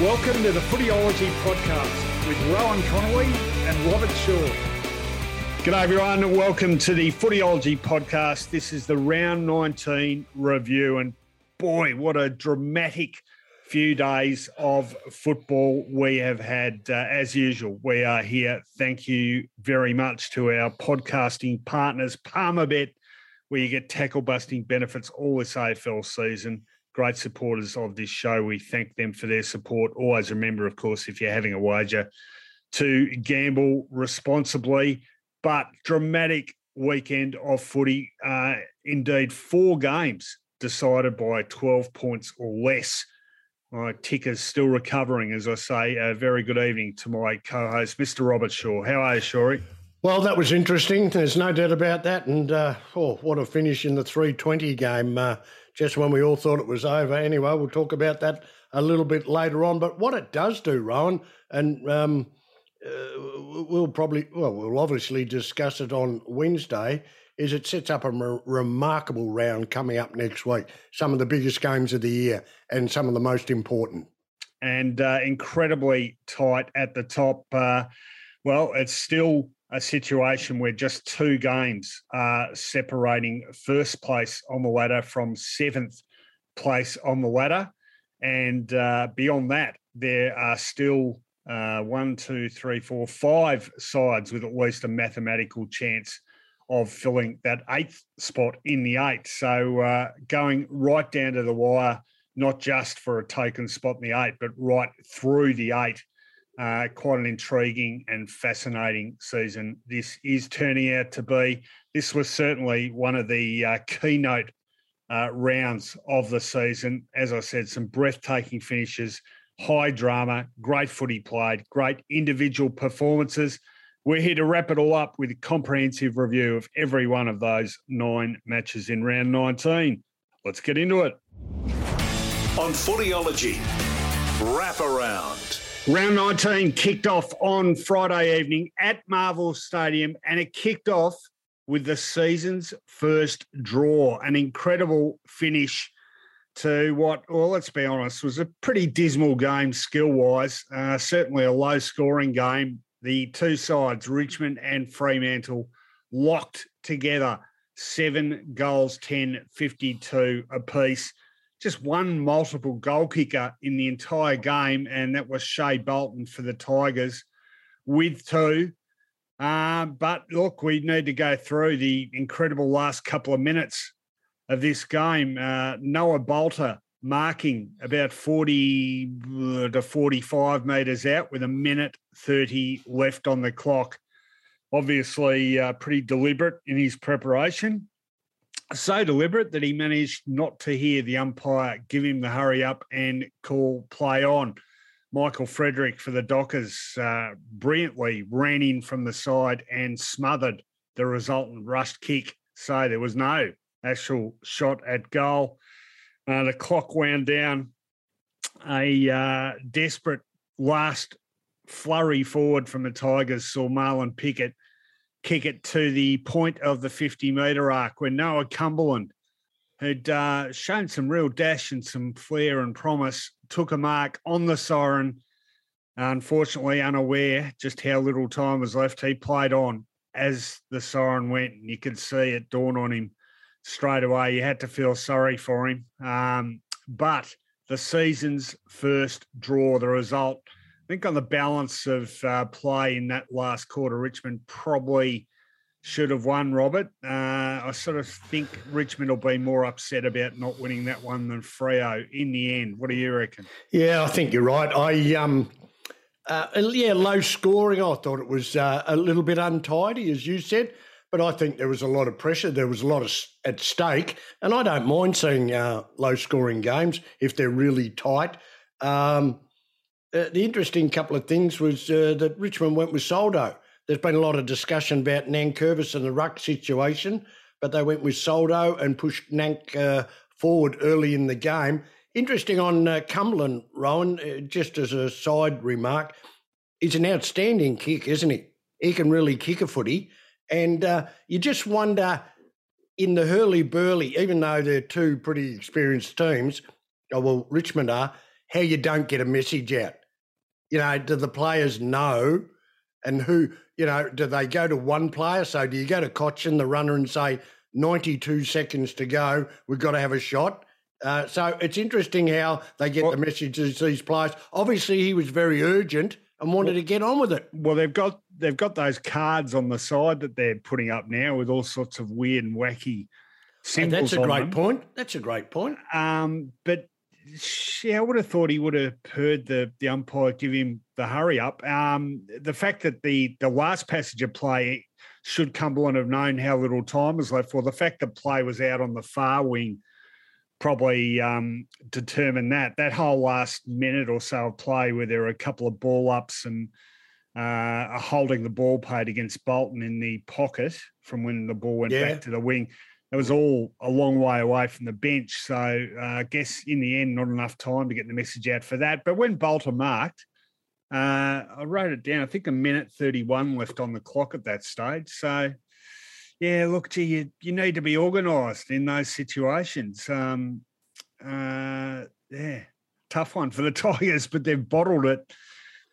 Welcome to the Footyology Podcast with Rowan Connolly and Robert Shaw. G'day everyone, and welcome to the Footyology Podcast. This is the round 19 review, and boy, what a dramatic few days of football we have had. Uh, as usual, we are here. Thank you very much to our podcasting partners, Palmerbet, where you get tackle busting benefits all this AFL season great supporters of this show. We thank them for their support. Always remember, of course, if you're having a wager, to gamble responsibly. But dramatic weekend of footy. Uh, indeed, four games decided by 12 points or less. My ticker's still recovering, as I say. A very good evening to my co host, Mr. Robert Shaw. How are you, Shawrey? Well, that was interesting. There's no doubt about that. And uh, oh, what a finish in the 320 game. Uh, just when we all thought it was over. Anyway, we'll talk about that a little bit later on. But what it does do, Rowan, and um, uh, we'll probably, well, we'll obviously discuss it on Wednesday, is it sets up a re- remarkable round coming up next week. Some of the biggest games of the year and some of the most important. And uh, incredibly tight at the top. Uh, well, it's still a situation where just two games are separating first place on the ladder from seventh place on the ladder. And uh, beyond that, there are still uh, one, two, three, four, five sides with at least a mathematical chance of filling that eighth spot in the eight. So uh, going right down to the wire, not just for a token spot in the eight, but right through the eight uh, quite an intriguing and fascinating season this is turning out to be. This was certainly one of the uh, keynote uh, rounds of the season. As I said, some breathtaking finishes, high drama, great footy played, great individual performances. We're here to wrap it all up with a comprehensive review of every one of those nine matches in round 19. Let's get into it. On Footyology, wrap around. Round 19 kicked off on Friday evening at Marvel Stadium, and it kicked off with the season's first draw. An incredible finish to what, well, let's be honest, was a pretty dismal game skill wise. Uh, certainly a low scoring game. The two sides, Richmond and Fremantle, locked together seven goals, 10, 52 apiece just one multiple goal kicker in the entire game, and that was Shai Bolton for the Tigers with two. Uh, but look, we need to go through the incredible last couple of minutes of this game. Uh, Noah Balta marking about 40 uh, to 45 metres out with a minute 30 left on the clock. Obviously, uh, pretty deliberate in his preparation so deliberate that he managed not to hear the umpire give him the hurry up and call play on. Michael Frederick for the Dockers uh, brilliantly ran in from the side and smothered the resultant rushed kick. So there was no actual shot at goal. Uh, the clock wound down. A uh, desperate last flurry forward from the Tigers saw Marlon Pickett kick it to the point of the 50 metre arc where Noah Cumberland, who'd uh, shown some real dash and some flair and promise, took a mark on the siren. Unfortunately, unaware just how little time was left, he played on as the siren went, and you could see it dawn on him straight away. You had to feel sorry for him. Um, but the season's first draw, the result I think on the balance of uh, play in that last quarter, Richmond probably should have won, Robert. Uh, I sort of think Richmond will be more upset about not winning that one than Freo in the end. What do you reckon? Yeah, I think you're right. I um, uh, yeah, low scoring. I thought it was uh, a little bit untidy, as you said. but I think there was a lot of pressure. There was a lot of at stake, and I don't mind seeing uh, low-scoring games if they're really tight. Um, uh, the interesting couple of things was uh, that Richmond went with Soldo. There's been a lot of discussion about Nankervis and the ruck situation, but they went with Soldo and pushed Nank uh, forward early in the game. Interesting on uh, Cumberland, Rowan, uh, just as a side remark, he's an outstanding kick, isn't he? He can really kick a footy. And you just wonder in the hurly burly, even though they're two pretty experienced teams, oh, well, Richmond are, how you don't get a message out. You know, do the players know? And who, you know, do they go to one player? So do you go to Cotchin, the runner, and say, 92 seconds to go, we've got to have a shot? Uh, so it's interesting how they get well, the messages these players. Obviously, he was very urgent and wanted well, to get on with it. Well, they've got they've got those cards on the side that they're putting up now with all sorts of weird and wacky symbols. that's a great them. point. That's a great point. Um, but yeah, I would have thought he would have heard the the umpire give him the hurry up. Um, the fact that the the last passage of play should Cumberland have known how little time was left for, the fact that play was out on the far wing probably um, determined that. That whole last minute or so of play, where there were a couple of ball ups and uh, holding the ball played against Bolton in the pocket from when the ball went yeah. back to the wing. It was all a long way away from the bench. So uh, I guess in the end, not enough time to get the message out for that. But when Bolton marked, uh, I wrote it down. I think a minute 31 left on the clock at that stage. So yeah, look, gee, you, you need to be organised in those situations. Um, uh, yeah, tough one for the Tigers, but they've bottled it.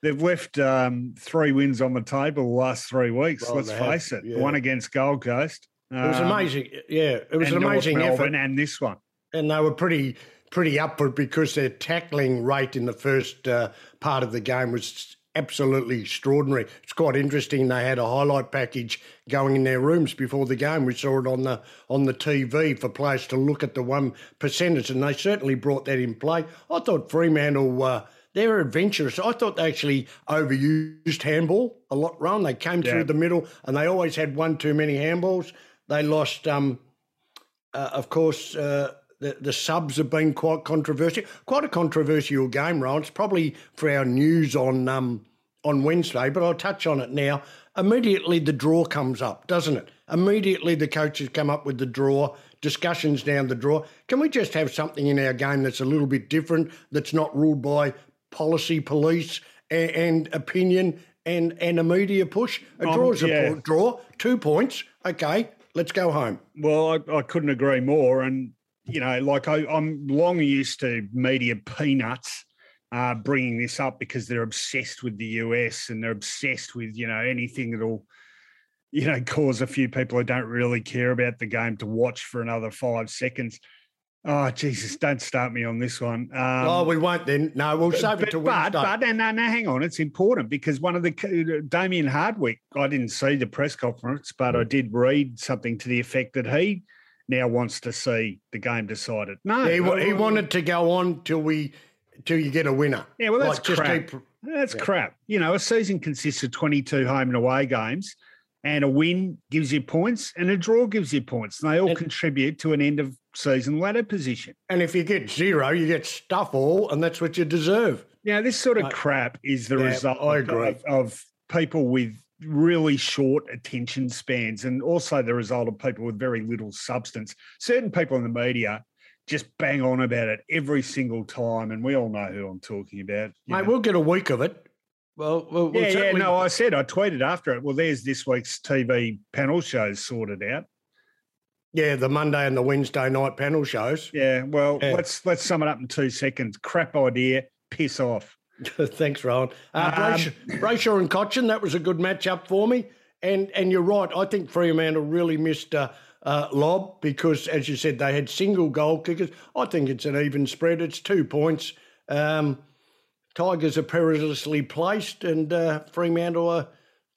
They've left um, three wins on the table the last three weeks. Well, let's face it. Yeah. One against Gold Coast. It was um, amazing. Yeah, it was an amazing effort. And this one. And they were pretty pretty upward because their tackling rate in the first uh, part of the game was absolutely extraordinary. It's quite interesting. They had a highlight package going in their rooms before the game. We saw it on the on the TV for players to look at the one percenters, and they certainly brought that in play. I thought Fremantle. Uh, they were adventurous. I thought they actually overused handball a lot, Ron. They came yeah. through the middle and they always had one too many handballs. They lost, um, uh, of course, uh, the, the subs have been quite controversial. Quite a controversial game, Ryan. It's probably for our news on um, on Wednesday, but I'll touch on it now. Immediately the draw comes up, doesn't it? Immediately the coaches come up with the draw, discussions down the draw. Can we just have something in our game that's a little bit different, that's not ruled by policy, police, and, and opinion and, and a media push? A um, draw's yeah. a draw, two points. Okay, let's go home. Well, I, I couldn't agree more. And you know, like I, am long used to media peanuts uh, bringing this up because they're obsessed with the US and they're obsessed with you know anything that'll you know cause a few people who don't really care about the game to watch for another five seconds. Oh Jesus! Don't start me on this one. Um, oh, we won't then. No, we'll save but, it to Wednesday. But, but no, no, hang on. It's important because one of the Damien Hardwick. I didn't see the press conference, but I did read something to the effect that he now wants to see the game decided. No, he, he wanted to go on till we till you get a winner. Yeah, well, that's like, crap. Keep, that's yeah. crap. You know, a season consists of twenty two home and away games, and a win gives you points, and a draw gives you points. And they all and, contribute to an end of season ladder position. And if you get zero, you get stuff all, and that's what you deserve. Now, this sort of uh, crap is the yeah, result of, of people with really short attention spans and also the result of people with very little substance. Certain people in the media just bang on about it every single time, and we all know who I'm talking about. Mate, know. we'll get a week of it. Well, we'll, we'll yeah, yeah. No, I said I tweeted after it. Well, there's this week's TV panel shows sorted out. Yeah, the Monday and the Wednesday night panel shows. Yeah, well, yeah. let's let's sum it up in two seconds. Crap idea. Piss off. Thanks, Rowan. Uh, um, Brayshaw, and Cotchin, that was a good matchup for me. And and you're right. I think Fremantle really missed uh, uh, Lobb because, as you said, they had single goal kickers. I think it's an even spread. It's two points. Um, Tigers are perilously placed, and uh, Fremantle are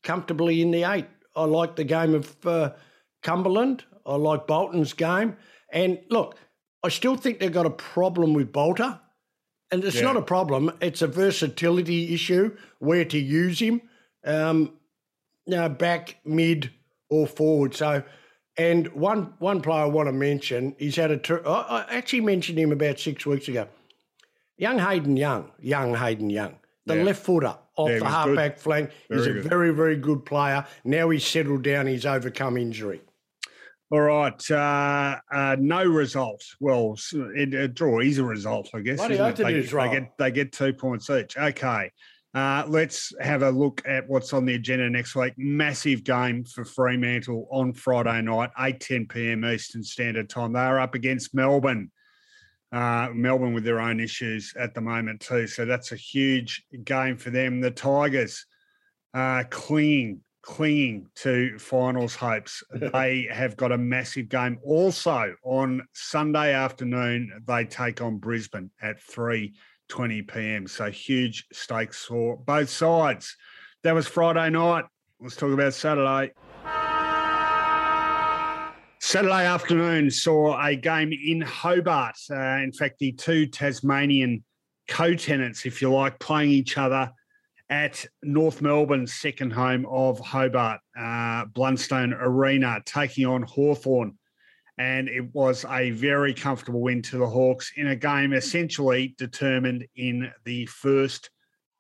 comfortably in the eight. I like the game of uh, Cumberland. I like Bolton's game. And look, I still think they've got a problem with Balta. And it's yeah. not a problem. It's a versatility issue where to use him. Um, you know, back, mid, or forward. So, and one one player I want to mention, he's had a. Ter- I actually mentioned him about six weeks ago. Young Hayden Young, young Hayden Young, the yeah. left footer off yeah, the halfback good. flank. Very he's a good. very, very good player. Now he's settled down. He's overcome injury. All right. Uh, uh, no result. Well, it, a draw is a result, I guess. Bloody hope they, it is they, get, they get two points each. Okay. Uh, let's have a look at what's on the agenda next week. Massive game for Fremantle on Friday night, 8 10 p.m. Eastern Standard Time. They are up against Melbourne. Uh, Melbourne with their own issues at the moment, too. So that's a huge game for them. The Tigers uh, clinging clinging to finals hopes. they have got a massive game. Also on Sunday afternoon, they take on Brisbane at 3:20 p.m. So huge stakes for both sides. That was Friday night. Let's talk about Saturday. Saturday afternoon saw a game in Hobart. Uh, in fact, the two Tasmanian co-tenants, if you like, playing each other at North Melbourne's second home of Hobart, uh, Blundstone Arena, taking on Hawthorn, And it was a very comfortable win to the Hawks in a game essentially determined in the first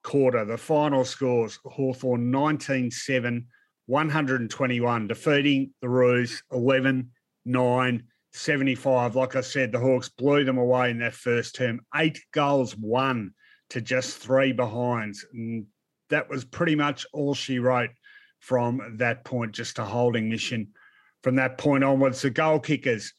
quarter. The final scores Hawthorn 19 7, 121, defeating the Roos 11 9. 75. Like I said, the Hawks blew them away in that first term. Eight goals, one to just three behinds. And that was pretty much all she wrote from that point, just a holding mission from that point onwards. The goal kickers,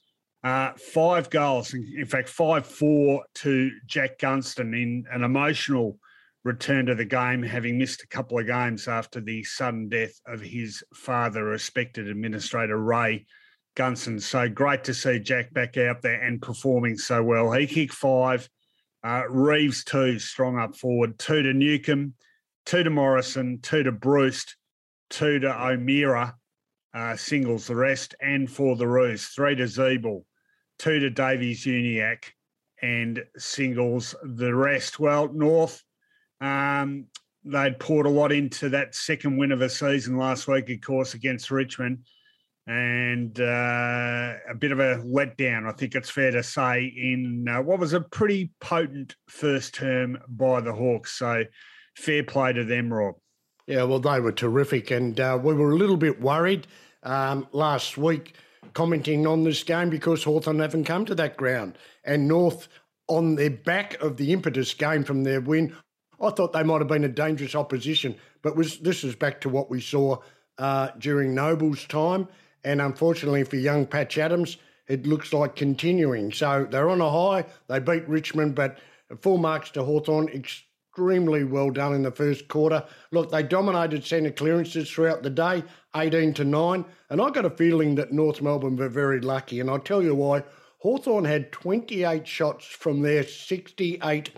uh, five goals, in fact, 5 4 to Jack Gunston in an emotional return to the game, having missed a couple of games after the sudden death of his father, respected administrator Ray Gunston. So great to see Jack back out there and performing so well. He kicked five. Uh, Reeves, two, strong up forward. Two to Newcombe, two to Morrison, two to Bruce, two to O'Meara, uh, singles the rest, and for the Roos, three to Ziebell, two to Davies Uniacke, and singles the rest. Well, North, um, they'd poured a lot into that second win of the season last week, of course, against Richmond. And uh, a bit of a letdown, I think it's fair to say, in uh, what was a pretty potent first term by the Hawks. So, fair play to them, Rob. Yeah, well, they were terrific, and uh, we were a little bit worried um, last week commenting on this game because Hawthorn haven't come to that ground, and North on their back of the impetus game from their win. I thought they might have been a dangerous opposition, but was this is back to what we saw uh, during Noble's time, and unfortunately for young Patch Adams, it looks like continuing. So they're on a high. They beat Richmond, but full marks to Hawthorn extremely well done in the first quarter. Look, they dominated centre clearances throughout the day, 18 to 9. And I got a feeling that North Melbourne were very lucky. And I'll tell you why. Hawthorn had 28 shots from their 68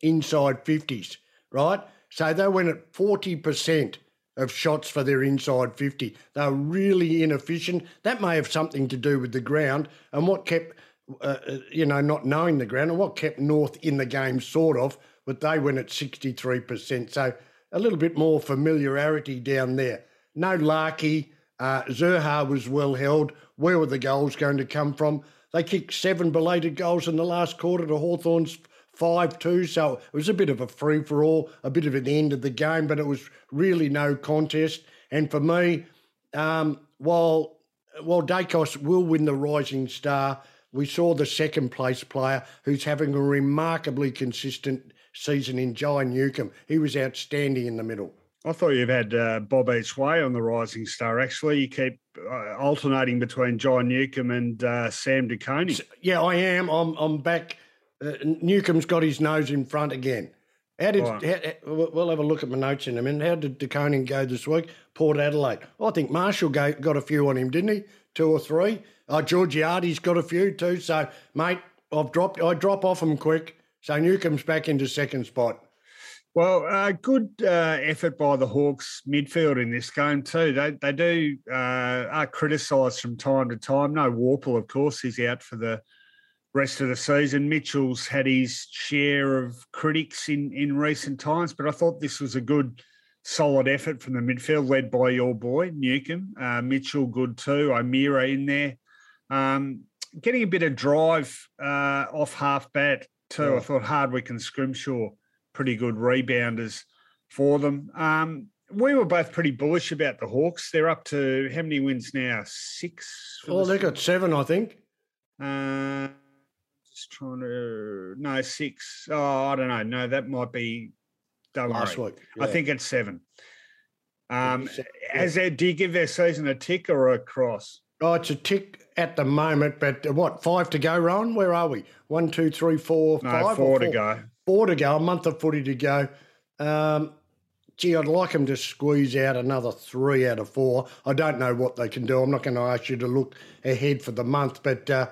inside 50s, right? So they went at 40% of shots for their inside 50. They were really inefficient. That may have something to do with the ground and what kept, uh, uh you know, not knowing the ground and what kept North in the game, sort of, but they went at 63%. So a little bit more familiarity down there. No Larkey. Uh, Zurhaar was well held. Where were the goals going to come from? They kicked seven belated goals in the last quarter to Hawthorn's 5 2. So it was a bit of a free for all, a bit of an end of the game, but it was really no contest. And for me, um, while while Daicos will win the Rising Star, we saw the second place player who's having a remarkably consistent season in Jai Newcombe. He was outstanding in the middle. I thought you've had uh, Bob each way on the Rising Star. Actually, you keep uh, alternating between John Newcombe and uh, Sam De Koning. Yeah, I am. I'm, I'm back. Uh, Newcombe's got his nose in front again. How did right. how, we'll have a look at my notes in a minute? How did De Koning go this week? Port Adelaide. I think Marshall got a few on him, didn't he? Two or three. Oh, Georgiades got a few too. So, mate, I've dropped. I drop off him quick. So Newcombe's back into second spot. Well, uh, good uh, effort by the Hawks midfield in this game too. They they do uh, are criticised from time to time. No Worpel, of course, he's out for the rest of the season. Mitchell's had his share of critics in in recent times, but I thought this was a good solid effort from the midfield, led by your boy Newcombe. Uh, Mitchell, good too. O'Meara in there. Um, getting a bit of drive uh, off half bat too. I thought Hardwick and Scrimshaw pretty good rebounders for them. Um, we were both pretty bullish about the Hawks. They're up to how many wins now? Six. Oh, the they got seven, I think. Uh, just trying to no six. Oh, I don't know. No, that might be. Don't Last worry. Week, yeah. I think it's seven. Um, yeah. has that, do you give their season a tick or a cross? Oh, it's a tick at the moment, but what, five to go, Rowan? Where are we? One, two, three, four, no, five? Four, four to go. Four to go, a month of footy to go. Um, gee, I'd like them to squeeze out another three out of four. I don't know what they can do. I'm not going to ask you to look ahead for the month, but uh,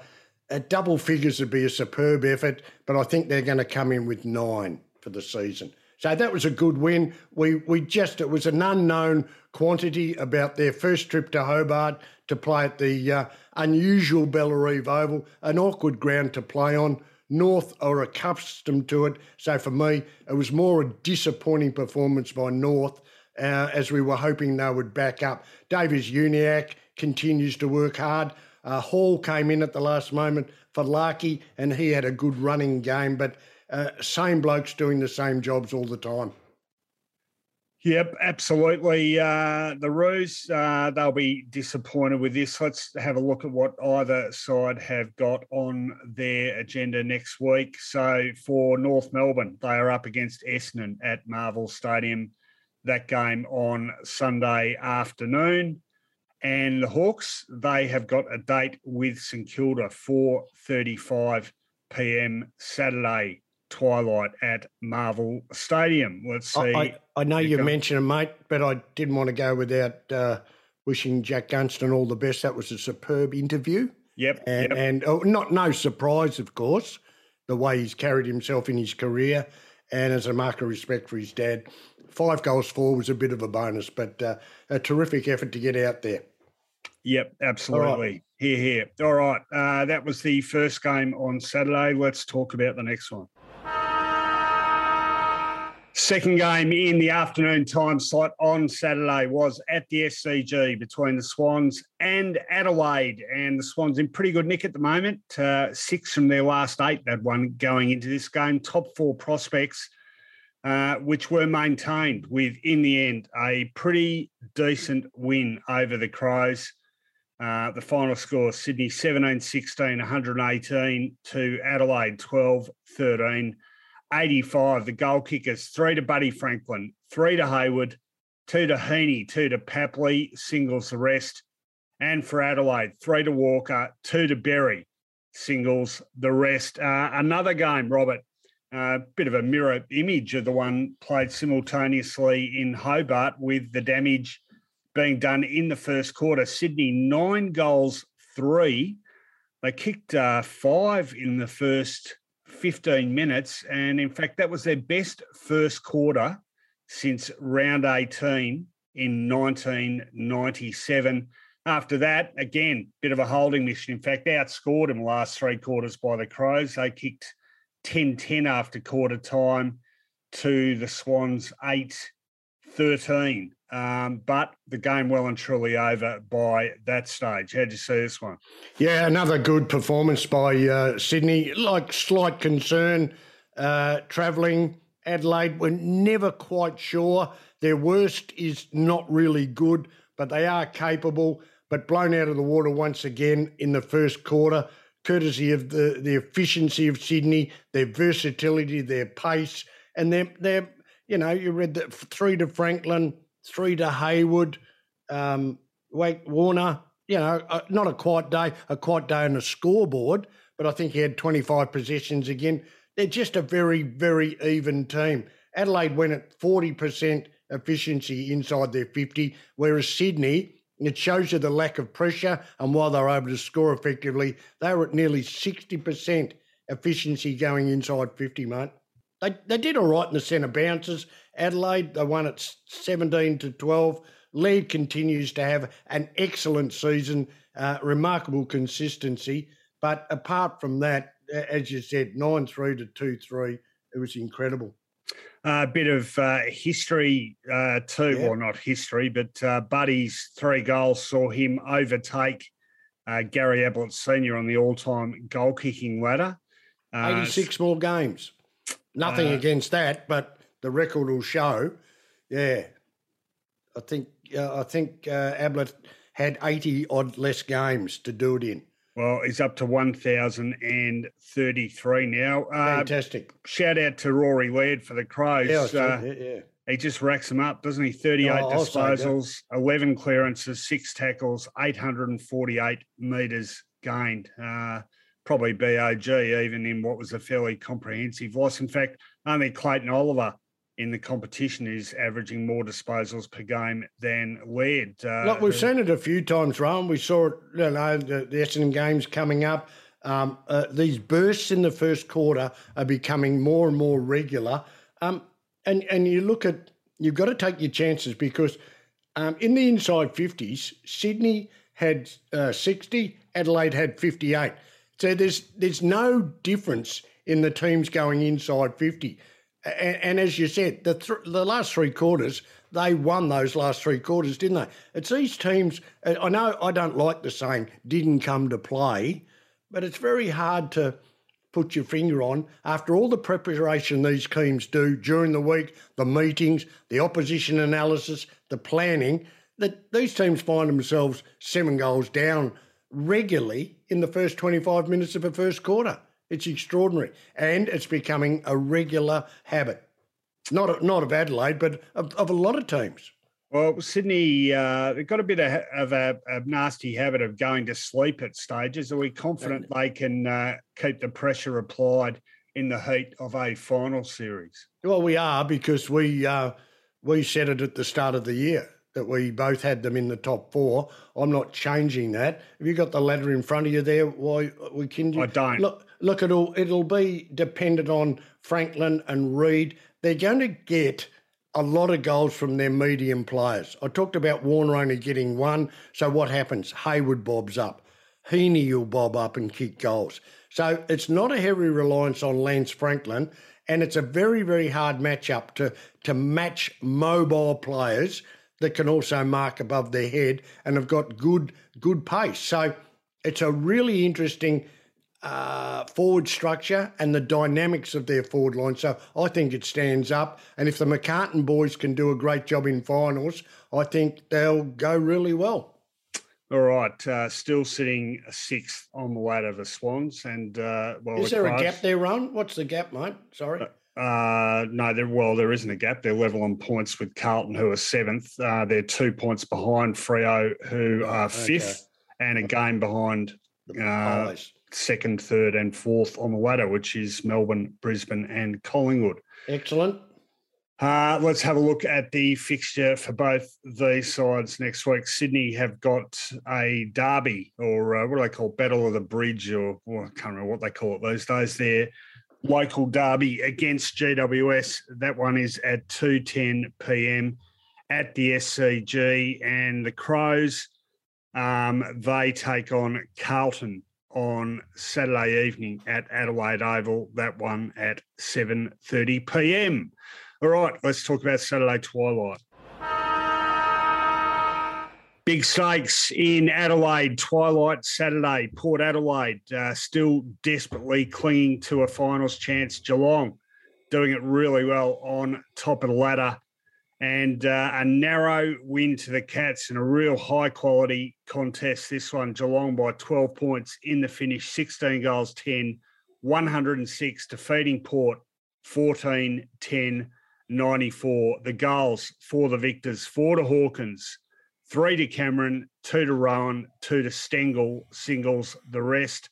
at double figures would be a superb effort. But I think they're going to come in with nine for the season. So that was a good win. We we just it was an unknown quantity about their first trip to Hobart to play at the uh, unusual Bellarive Oval, an awkward ground to play on. North are accustomed to it. So for me, it was more a disappointing performance by North, uh, as we were hoping they would back up. Davies Uniacke continues to work hard. Uh, Hall came in at the last moment for Larkey, and he had a good running game, but uh, same blokes doing the same jobs all the time. Yep, absolutely. Uh, the Roos, uh, they'll be disappointed with this. Let's have a look at what either side have got on their agenda next week. So for North Melbourne, they are up against Essendon at Marvel Stadium. That game on Sunday afternoon. And the Hawks, they have got a date with St Kilda, 4.35 p.m. Saturday twilight at Marvel Stadium. Let's see. I, I know you mentioned it, mate, but I didn't want to go without uh, wishing Jack Gunston all the best. That was a superb interview. Yep. And, yep. and oh, not no surprise, of course, the way he's carried himself in his career, and as a mark of respect for his dad. Five goals for was a bit of a bonus, but uh, a terrific effort to get out there. Yep, absolutely. Here, here. All right. Uh, that was the first game on Saturday. Let's talk about the next one. Second game in the afternoon time slot on Saturday was at the SCG between the Swans and Adelaide. And the Swans in pretty good nick at the moment. Uh, six from their last eight, that one going into this game. Top four prospects, uh, which were maintained with, in the end, a pretty decent win over the Crows. Uh, the final score Sydney 17 16, 118 to Adelaide 12 13. 85, the goal kickers, three to Buddy Franklin, three to Hayward, two to Heaney, two to Papley, singles the rest. And for Adelaide, three to Walker, two to Berry, singles the rest. Uh, another game, Robert, a uh, bit of a mirror image of the one played simultaneously in Hobart with the damage being done in the first quarter. Sydney, nine goals, three. They kicked uh, five in the first 15 minutes. And in fact, that was their best first quarter since round 18 in 1997. After that, again, bit of a holding mission. In fact, outscored in last three quarters by the Crows. They kicked 10 10 after quarter time to the Swans 8 13. Um, but the game well and truly over by that stage. How'd you see this one? Yeah, another good performance by uh, Sydney. Like slight concern uh, travelling. Adelaide, we're never quite sure. Their worst is not really good, but they are capable. But blown out of the water once again in the first quarter, courtesy of the, the efficiency of Sydney, their versatility, their pace, and their, their you know, you read that three to Franklin, three to Hayward, um, Wake Warner. You know, uh, not a quiet day, a quiet day on the scoreboard, but I think he had 25 possessions again. They're just a very, very even team. Adelaide went at 40% efficiency inside their 50, whereas Sydney, it shows you the lack of pressure. And while they're able to score effectively, they were at nearly 60% efficiency going inside 50, mate. They, they did all right in the centre bounces. Adelaide, they won at 17 to 12. Lead continues to have an excellent season, uh, remarkable consistency. But apart from that, as you said, 9 3 to 2 3, it was incredible. A bit of uh, history uh, too. Yeah. Well, not history, but uh, Buddy's three goals saw him overtake uh, Gary Ablett Senior on the all-time goal kicking ladder. Uh, 86 more games. Nothing uh, against that, but the record will show. Yeah, I think uh, I think uh, Ablett had 80 odd less games to do it in. Well, he's up to 1,033 now. Uh, Fantastic. shout out to Rory Laird for the Crows. yeah, I. Uh, yeah, yeah. he just racks them up, doesn't he? 38 Oh, I'll say that. disposals, 11 clearances, six tackles, 848 metres gained. Uh, probably BOG, even in what was a fairly comprehensive loss. In fact, only Clayton Oliver in the competition is averaging more disposals per game than Laird. Uh, Look, we've who- seen it a few times, Rowan. We saw it, you know, the, the Essendon games coming up. Um, uh, these bursts in the first quarter are becoming more and more regular. Um, and, and you look at, you've got to take your chances because um, in the inside 50s, Sydney had uh, 60, Adelaide had 58. So there's there's no difference in the teams going inside 50. And, and as you said, the th- the last three quarters, they won those last three quarters, didn't they? It's these teams. uh, I know I don't like the saying "didn't come to play," but it's very hard to put your finger on after all the preparation these teams do during the week, the meetings, the opposition analysis, the planning. That these teams find themselves seven goals down regularly in the first 25 minutes of a first quarter. It's extraordinary. And it's becoming a regular habit. Not, not of Adelaide, but of, of a lot of teams. Well, Sydney, uh, they've got a bit of, of a, a nasty habit of going to sleep at stages. Are we confident they can uh, keep the pressure applied in the heat of a final series? Well, we are because we uh, we said it at the start of the year that we both had them in the top four. I'm not changing that. Have you got the ladder in front of you there? Why we can? You, I don't. Look, look. It'll it'll be dependent on Franklin and Reid. They're going to get a lot of goals from their medium players. I talked about Warner only getting one. So what happens? Hayward bobs up. Heaney will bob up and kick goals. So it's not a heavy reliance on Lance Franklin, and it's a very, very hard matchup to to match mobile players that can also mark above their head and have got good good pace. So it's a really interesting uh, forward structure and the dynamics of their forward line. So I think it stands up. And if the McCartin boys can do a great job in finals, I think they'll go really well. All right, uh, still sitting sixth on the ladder, the Swans, and uh, well, Is the there a gap there, Ron? What's the gap, mate? Sorry. Uh, no, there, well, there isn't a gap. They're level on points with Carlton, who are seventh. Uh, they're two points behind Freo, who are okay. fifth, and a game behind The uh, Pies. Second, third, and fourth on the ladder, which is Melbourne, Brisbane, and Collingwood. Excellent. Uh, let's have a look at the fixture for both these sides next week. Sydney have got a derby, or uh, what do they call it? Battle of the Bridge, or well, I can't remember what they call it these days. Their local derby against GWS. That one is at two ten p.m. at the SCG, and the Crows um, they take on Carlton on Saturday evening at Adelaide Oval. That one at seven thirty p.m. All right, let's talk about Saturday twilight. Big stakes in Adelaide, twilight Saturday. Port Adelaide uh, still desperately clinging to a finals chance. Geelong doing it really well on top of the ladder. And uh, a narrow win to the Cats in a real high quality contest. This one, Geelong by 12 points in the finish, 16 goals, 10, 106, defeating Port 14 10 94. The goals for the victors, four to Hawkins, three to Cameron, two to Rowan, two to Stengel, singles. The rest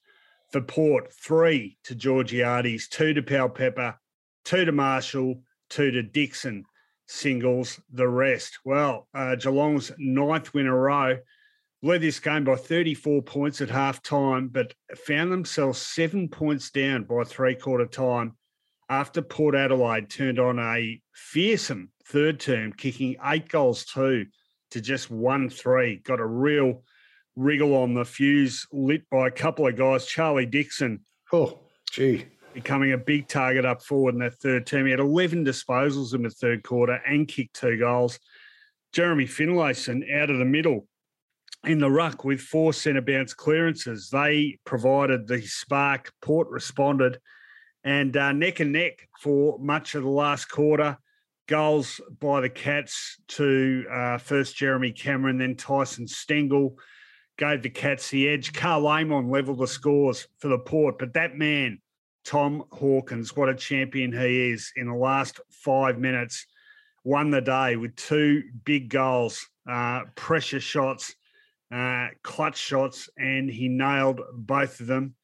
for Port, three to Georgiades, two to Powell-Pepper, two to Marshall, two to Dixon, singles. The rest. Well, uh, Geelong's ninth win in a row led this game by 34 points at half time, but found themselves seven points down by three quarter time after Port Adelaide turned on a fearsome third term, kicking eight goals two to just one three. Got a real wriggle on the fuse lit by a couple of guys. Charlie Dixon, Oh, gee. Becoming a big target up forward in that third term. He had 11 disposals in the third quarter and kicked two goals. Jeremy Finlayson out of the middle in the ruck with four centre bounce clearances. They provided the spark. Port responded and uh, neck and neck for much of the last quarter. Goals by the Cats to uh, first Jeremy Cameron, then Tyson Stengel gave the Cats the edge. Karl Amon levelled the scores for the Port, but that man Tom Hawkins, what a champion he is in the last five minutes, won the day with two big goals, uh, pressure shots, uh, clutch shots, and he nailed both of them.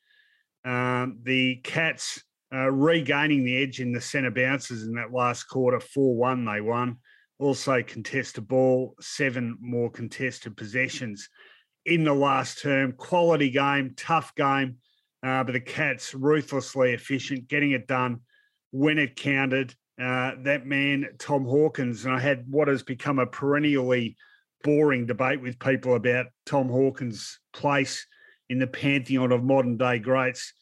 Um, the Cats uh, regaining the edge in the centre bounces in that last quarter, 4 1, they won. Also, contested ball, seven more contested possessions in the last term. Quality game, tough game. Uh, but the Cats ruthlessly efficient, getting it done when it counted. Uh, that man, Tom Hawkins, and I had what has become a perennially boring debate with people about Tom Hawkins' place in the pantheon of modern day greats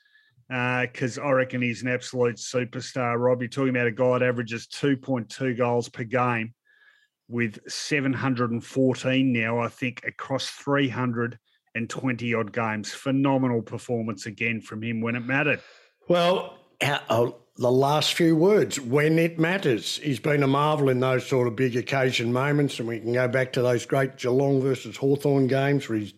because uh, I reckon he's an absolute superstar. Rob, you're talking about a guy that averages 2.2 goals per game with 714 now, I think, across 300 and 20 odd games. Phenomenal performance again from him when it mattered. Well, uh, the last few words, when it matters. He's been a marvel in those sort of big occasion moments. And we can go back to those great Geelong versus Hawthorn games where he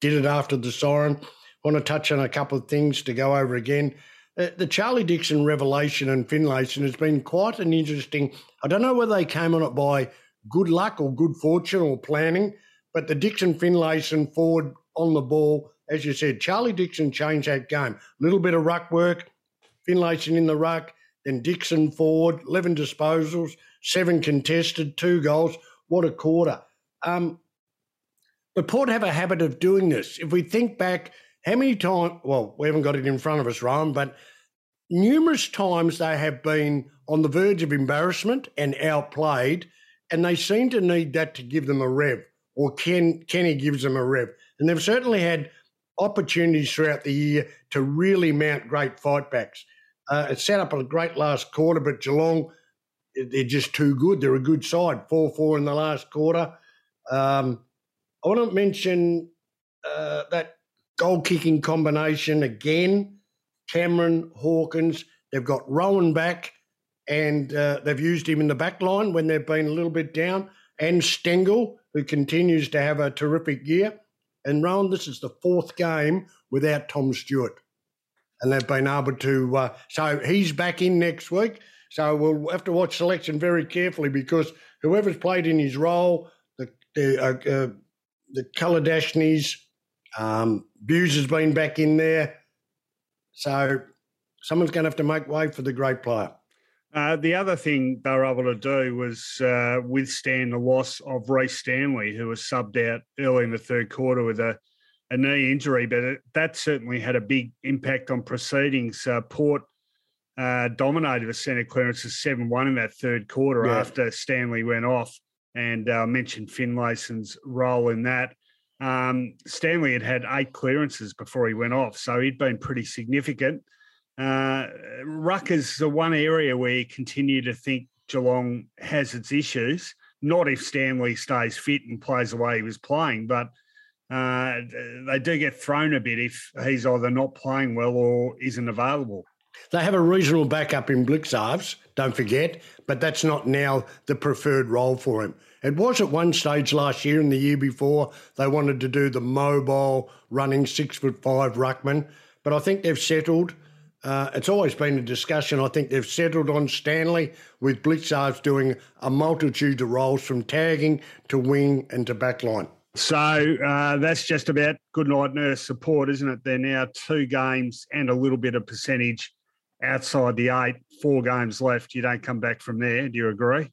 did it after the siren. Want to touch on a couple of things to go over again. Uh, the Charlie Dixon revelation and Finlayson has been quite an interesting. I don't know whether they came on it by good luck or good fortune or planning, but the Dixon Finlayson forward on the ball, as you said, Charlie Dixon changed that game. A little bit of ruck work, Finlayson in the ruck, then Dixon forward, 11 disposals, seven contested, two goals. What a quarter. Um, but Port have a habit of doing this. If we think back, how many times, well, we haven't got it in front of us, Ryan, but numerous times they have been on the verge of embarrassment and outplayed, and they seem to need that to give them a rev or Ken, Kenny gives them a rev. And they've certainly had opportunities throughout the year to really mount great fightbacks. Uh, it set up a great last quarter, but Geelong, they're just too good. They're a good side, 4 4 in the last quarter. Um, I want to mention uh, that goal kicking combination again. Cameron, Hawkins, they've got Rowan back, and uh, they've used him in the back line when they've been a little bit down, and Stengel who continues to have a terrific year. And Rowan, this is the fourth game without Tom Stewart. And they've been able to, uh, so he's back in next week. So we'll have to watch selection very carefully because whoever's played in his role, the the, uh, uh, the Kolodjashnij, um, Bews has been back in there. So someone's going to have to make way for the great player. Uh, the other thing they were able to do was uh, withstand the loss of Rhys Stanley, who was subbed out early in the third quarter with a, a knee injury, but it, that certainly had a big impact on proceedings. Uh, Port uh, dominated the centre clearances 7 1 in that third quarter yeah. after Stanley went off. And I uh, mentioned Finlayson's role in that. Um, Stanley had had eight clearances before he went off, so he'd been pretty significant. Uh, ruck is the one area where you continue to think Geelong has its issues. Not if Stanley stays fit and plays the way he was playing, but uh, they do get thrown a bit if he's either not playing well or isn't available. They have a reasonable backup in Blicavs, don't forget, but that's not now the preferred role for him. It was at one stage last year and the year before they wanted to do the mobile running six foot five ruckman, but I think they've settled uh, it's always been a discussion. I think they've settled on Stanley, with Blicavs doing a multitude of roles from tagging to wing and to backline. So uh, that's just about good night nurse support, isn't it? They're now two games and a little bit of percentage outside the eight, four games left. You don't come back from there. Do you agree?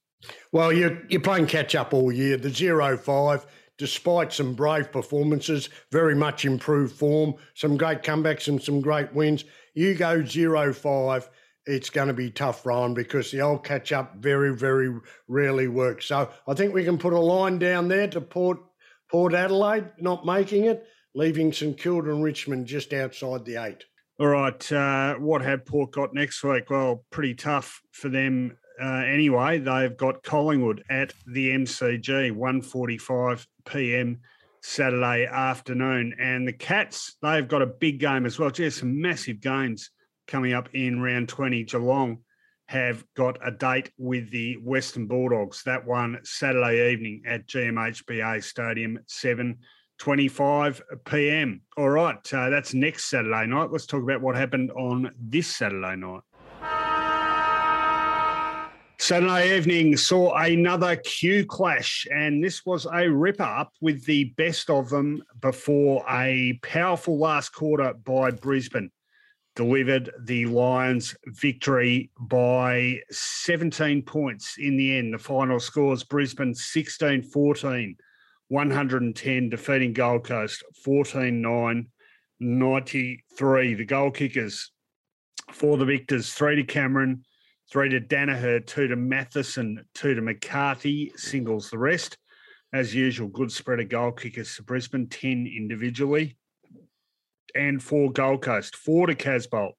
Well, you're, you're playing catch up all year. The zero five, despite some brave performances, very much improved form, some great comebacks and some great wins you go zero five, it's going to be tough, Ryan, because the old catch up very, very rarely works. So I think we can put a line down there to Port Port Adelaide not making it, leaving St Kilda and Richmond just outside the eight. All right. Uh, what have Port got next week? Well, pretty tough for them uh, anyway. They've got Collingwood at the MCG, 1.45 p.m. Saturday afternoon. And the Cats, they've got a big game as well. Just some massive games coming up in round 20. Geelong have got a date with the Western Bulldogs. That one Saturday evening at GMHBA Stadium, 7 25 p.m. All right, uh, that's next Saturday night. Let's talk about what happened on this Saturday night. Saturday evening saw another Q clash, and this was a rip up with the best of them before a powerful last quarter by Brisbane delivered the Lions victory by 17 points in the end. The final scores Brisbane 16 14. 110, defeating Gold Coast 14 9 93. The goal kickers for the victors three to Cameron, three to Daniher, two to Mathieson, two to McCarthy, singles the rest. As usual, good spread of goal kickers for Brisbane, 10 individually. And four Gold Coast, four to Casboult,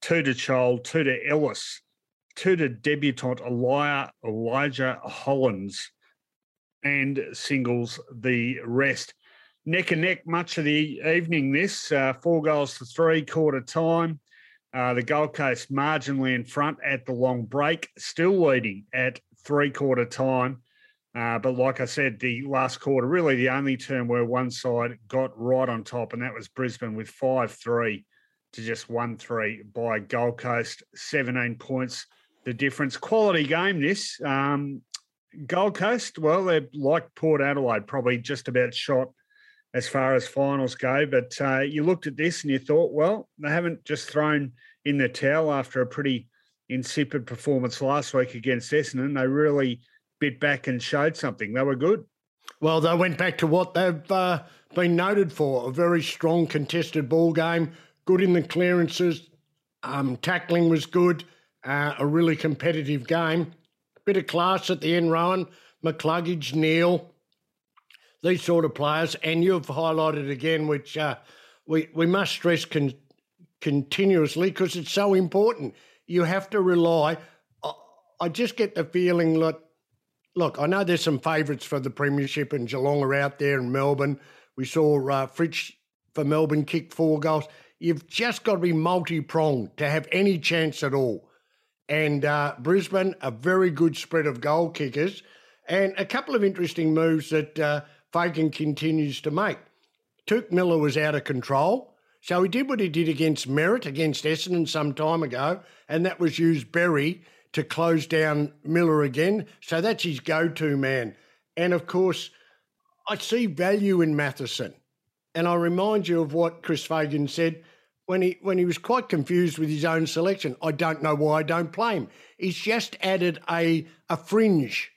two to Chol, two to Ellis, two to debutant Elijah, Elijah Hollands, and singles the rest. Neck and neck much of the evening, this uh, four goals to three, quarter time. Uh, the Gold Coast marginally in front at the long break, still leading at three quarter time. Uh, but like I said, the last quarter, really the only term where one side got right on top, and that was Brisbane with 5 3 to just 1 3 by Gold Coast, 17 points. The difference. Quality game, this. Um, Gold Coast, well, they're like Port Adelaide, probably just about shot as far as finals go. But uh, you looked at this and you thought, well, they haven't just thrown in the towel after a pretty insipid performance last week against Essendon. They really bit back and showed something. They were good. Well, they went back to what they've uh, been noted for a very strong contested ball game, good in the clearances, um, tackling was good, uh, a really competitive game bit of class at the end, Rowan. McCluggage, Neale, these sort of players. And you've highlighted again, which uh, we, we must stress con- continuously because it's so important. You have to rely. I, I just get the feeling that, look, I know there's some favourites for the Premiership, and Geelong are out there in Melbourne. We saw uh, Fritsch for Melbourne kick four goals. You've just got to be multi pronged to have any chance at all and uh, Brisbane, a very good spread of goal kickers, and a couple of interesting moves that uh, Fagan continues to make. Touk Miller was out of control, so he did what he did against Merrett, against Essendon some time ago, and that was use Berry to close down Miller again. So that's his go to man. And of course, I see value in Mathieson. And I remind you of what Chris Fagan said when he when he was quite confused with his own selection. I don't know why I don't play him. He's just added a a fringe.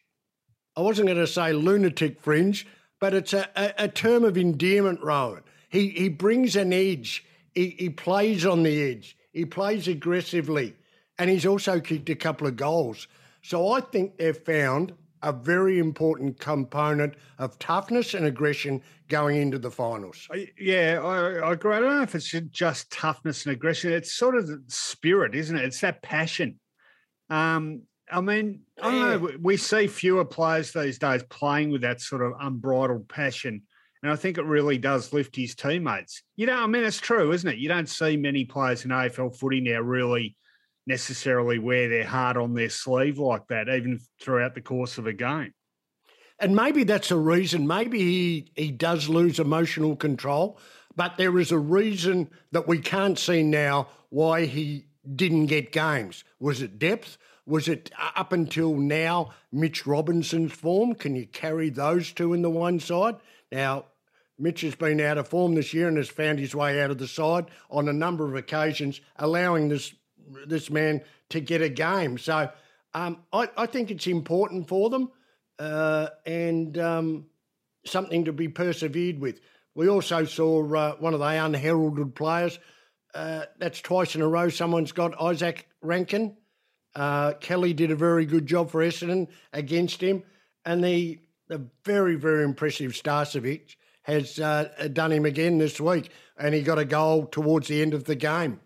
I wasn't going to say lunatic fringe, but it's a, a, a term of endearment, Rowan. He he brings an edge. He, he plays on the edge. He plays aggressively, and he's also kicked a couple of goals. So I think they've found a very important component of toughness and aggression going into the finals. Yeah, I, I agree. I don't know if it's just toughness and aggression. It's sort of the spirit, isn't it? It's that passion. Um, I mean, I don't know. We see fewer players these days playing with that sort of unbridled passion. And I think it really does lift his teammates. You know, I mean, it's true, isn't it? You don't see many players in AFL footy now really necessarily wear their heart on their sleeve like that, even throughout the course of a game. And maybe that's a reason. Maybe he, he does lose emotional control, but there is a reason that we can't see now why he didn't get games. Was it depth? Was it uh, up until now Mitch Robinson's form? Can you carry those two in the one side? Now, Mitch has been out of form this year and has found his way out of the side on a number of occasions, allowing this this man to get a game. So um, I, I, think it's important for them uh, and um, something to be persevered with. We also saw uh, one of the unheralded players. Uh, that's twice in a row someone's got Izak Rankine. Uh, Kelly did a very good job for Essendon against him. And the, the very, very impressive Starcevic has uh, done him again this week. And he got a goal towards the end of the game.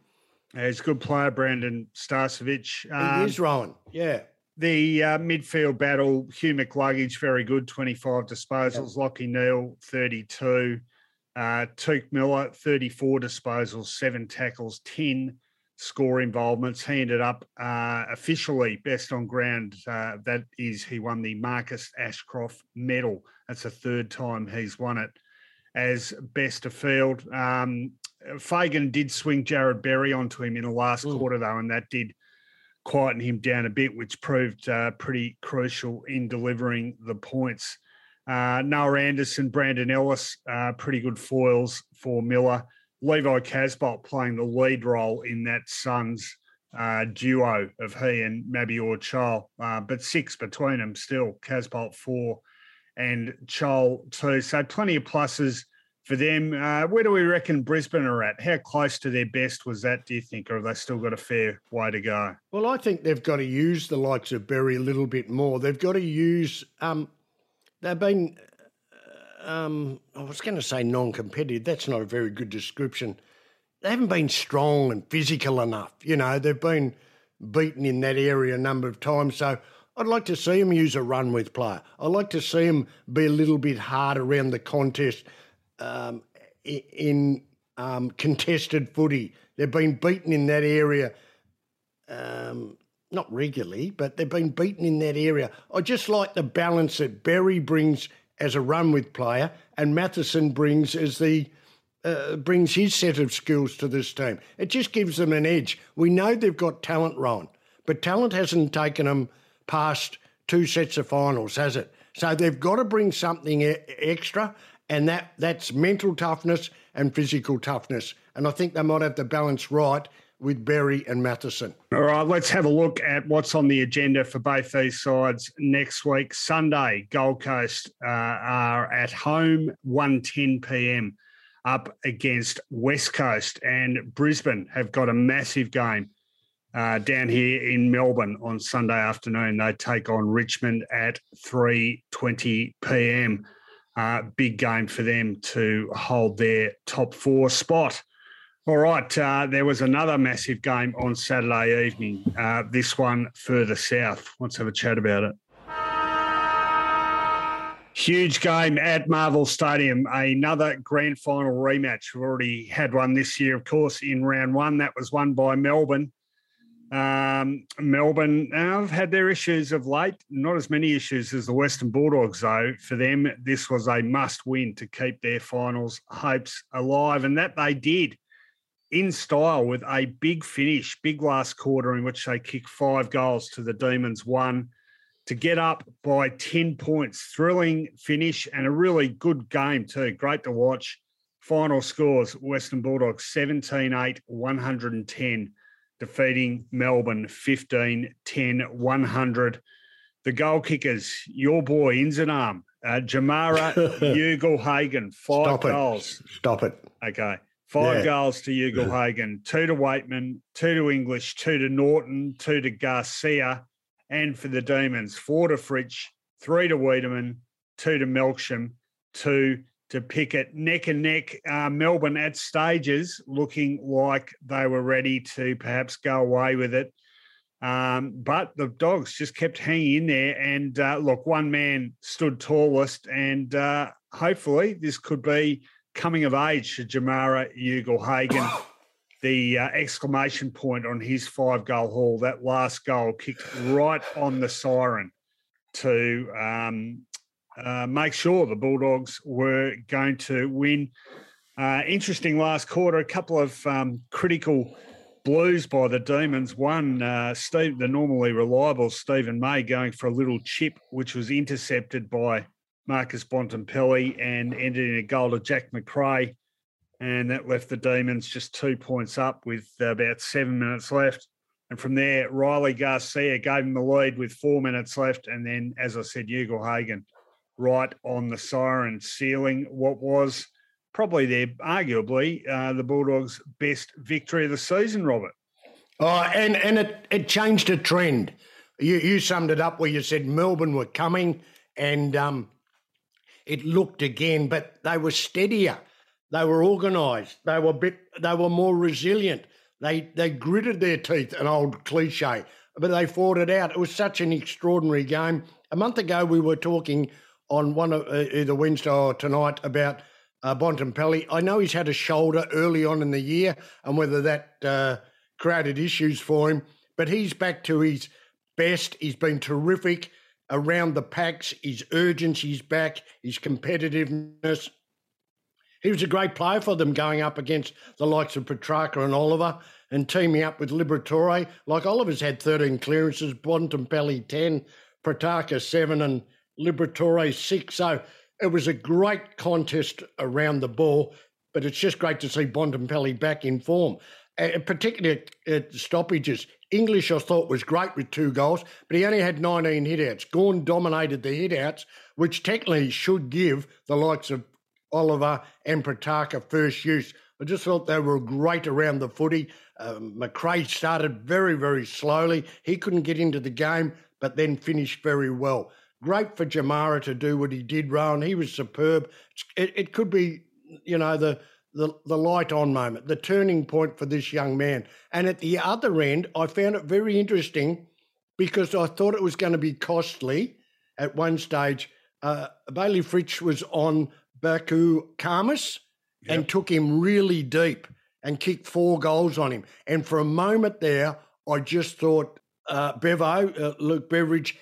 He's a good player, Brandon Starcevic. Um, he is, Rowan. Yeah. The uh, midfield battle, Hugh McCluggage, very good, 25 disposals. Yep. Lachie Neale, 32. Uh, Miller, 34 disposals, seven tackles, 10 score involvements. He ended up uh, officially best on ground. Uh, that is, he won the Marcus Ashcroft medal. That's the third time he's won it as best of field. Um, Fagan did swing Jarrod Berry onto him in the last Ooh. quarter, though, and that did quieten him down a bit, which proved uh, pretty crucial in delivering the points. Uh, Noah Anderson, Brandon Ellis, uh, pretty good foils for Miller. Levi Casboult playing the lead role in that Suns uh, duo of he and Mabior Chol, uh, but six between them still. Casboult four and Chol two. So plenty of pluses for them. Uh, where do we reckon Brisbane are at? How close to their best was that, do you think, or have they still got a fair way to go? Well, I think they've got to use the likes of Berry a little bit more. They've got to use, um, they've been, um, I was going to say non competitive. That's not a very good description. They haven't been strong and physical enough. You know, they've been beaten in that area a number of times. So I'd like to see them use a run with player. I'd like to see them be a little bit hard around the contest um, in um, contested footy. They've been beaten in that area, um, not regularly, but they've been beaten in that area. I just like the balance that Berry brings as a run with player and Mathieson brings as the uh, brings his set of skills to this team. It just gives them an edge. We know they've got talent, Ron, but talent hasn't taken them past two sets of finals, has it? So they've got to bring something e- extra and that that's mental toughness and physical toughness. And I think they might have the balance right with Berry and Mathieson. All right, let's have a look at what's on the agenda for both these sides next week. Sunday, Gold Coast uh, are at home, 1.10 p.m. up against West Coast. And Brisbane have got a massive game uh, down here in Melbourne on Sunday afternoon. They take on Richmond at 3.20 p.m. Uh, big game for them to hold their top four spot. All right, uh, there was another massive game on Saturday evening. Uh, this one further south. Let's have a chat about it. Huge game at Marvel Stadium. Another grand final rematch. We've already had one this year, of course, in round one. That was won by Melbourne. Um, Melbourne have had their issues of late, not as many issues as the Western Bulldogs, though. For them, this was a must win to keep their finals hopes alive, and that they did in style with a big finish, big last quarter in which they kick five goals to the Demons one to get up by 10 points. Thrilling finish and a really good game, too. Great to watch. Final scores Western Bulldogs 17 8, 110 defeating Melbourne 15 10 100. The goal kickers, your boy Inzanam, uh, Jamarra Ugle-Hagan, five Stop goals. It. Stop it. Okay. Five yeah. goals to Ugle-Hagan, two to Weightman, two to English, two to Norton, two to Garcia, and for the Demons, four to Fritsch, three to Weideman, two to Melksham, two to Pickett neck and neck. Uh, Melbourne at stages looking like they were ready to perhaps go away with it. Um, but the dogs just kept hanging in there. And uh, look, one man stood tallest, and uh, hopefully this could be coming of age for Jamarra Ugle-Hagan. the uh, exclamation point on his five goal haul, that last goal kicked right on the siren to um, uh, make sure the Bulldogs were going to win. Uh, interesting last quarter, a couple of um, critical blues by the Demons. One, uh, Steve, the normally reliable Steven May going for a little chip, which was intercepted by Marcus Bontempelli and ended in a goal to Jack Macrae. And that left the Demons just two points up with about seven minutes left. And from there, Riley Garcia gave him the lead with four minutes left. And then, as I said, Ugle-Hagan right on the siren, sealing what was probably their arguably uh, the Bulldogs' best victory of the season, Robert. Oh, and and it, it changed a trend. You you summed it up where you said Melbourne were coming, and um, it looked again, but they were steadier. They were organised. They were bit. They were more resilient. They they gritted their teeth, an old cliche, but they fought it out. It was such an extraordinary game. A month ago, we were talking on one of uh, either Wednesday or tonight about uh, Bontempelli. I know he's had a shoulder early on in the year, and whether that uh, created issues for him, but he's back to his best. He's been terrific around the packs. His urgency's back. His competitiveness. He was a great player for them going up against the likes of Petrarca and Oliver and teaming up with Liberatore. Like Oliver's had 13 clearances, Bontempelli 10, Petrarca 7 and Liberatore 6. So it was a great contest around the ball, but it's just great to see Bontempelli back in form, uh, particularly at, at stoppages. English, I thought, was great with two goals, but he only had 19 hitouts. Gawn dominated the hitouts, which technically should give the likes of Oliver and Petrarca first use. I just thought they were great around the footy. Um, Macrae started very, very slowly. He couldn't get into the game, but then finished very well. Great for Jamarra to do what he did, Rowan. He was superb. It, it could be, you know, the, the the light on moment, the turning point for this young man. And at the other end, I found it very interesting because I thought it was going to be costly at one stage. Uh, Bayley Fritsch was on Buku Khamis yep. and took him really deep and kicked four goals on him. And for a moment there, I just thought uh, Bevo, uh, Luke Beveridge,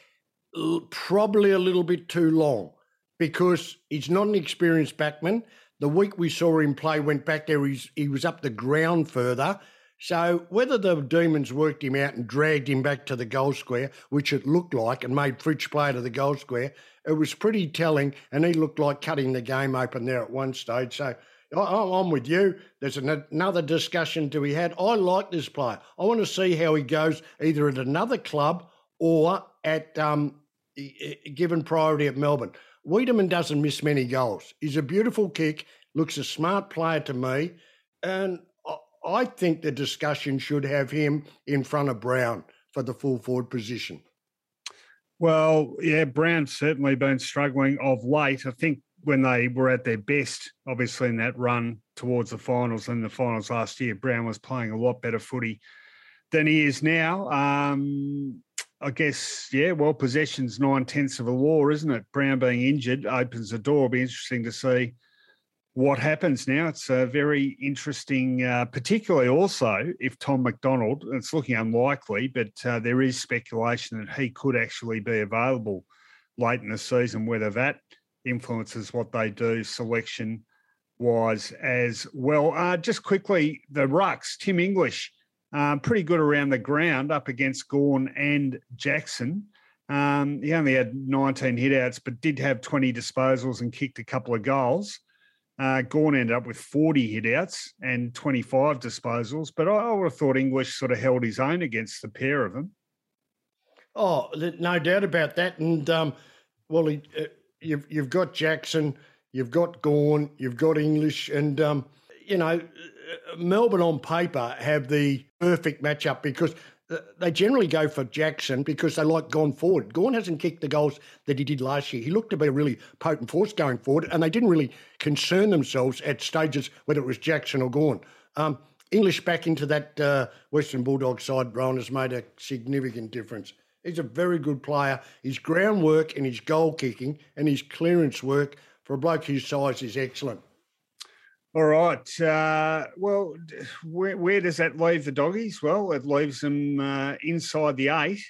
probably a little bit too long because he's not an experienced backman. The week we saw him play, went back there, he's, he was up the ground further. So whether the Demons worked him out and dragged him back to the goal square, which it looked like, and made Fritsch play to the goal square, it was pretty telling, and he looked like cutting the game open there at one stage. So I'm with you. There's another discussion to be had. I like this player. I want to see how he goes either at another club or at um, given priority at Melbourne. Weideman doesn't miss many goals. He's a beautiful kick, looks a smart player to me, and I think the discussion should have him in front of Brown for the full forward position. Well, yeah, Brown's certainly been struggling of late. I think when they were at their best, obviously in that run towards the finals and the finals last year, Brown was playing a lot better footy than he is now. Um, I guess, yeah, well, possession's nine tenths of a law, isn't it? Brown being injured opens the door. It'll be interesting to see what happens now. It's a very interesting, uh, particularly also if Tom McDonald, it's looking unlikely, but uh, there is speculation that he could actually be available late in the season, whether that influences what they do selection wise as well. Uh, just quickly, the Rucks, Tim English, um, pretty good around the ground up against Gawn and Jackson. Um, he only had 19 hitouts, but did have 20 disposals and kicked a couple of goals. Uh, Gawn ended up with 40 hitouts and 25 disposals, but I, I would have thought English sort of held his own against the pair of them. Oh, no doubt about that. And um, well, he, uh, you've you've got Jackson, you've got Gawn, you've got English, and um, you know uh, Melbourne on paper have the perfect matchup because they generally go for Jackson because they like Gawn forward. Gawn hasn't kicked the goals that he did last year. He looked to be a really potent force going forward, and they didn't really concern themselves at stages whether it was Jackson or Gawn. Um, English back into that uh, Western Bulldog side, Brian, has made a significant difference. He's a very good player. His groundwork and his goal kicking and his clearance work for a bloke his size is excellent. All right. Uh, well, where, where, does that leave the doggies? Well, it leaves them uh, inside the eight,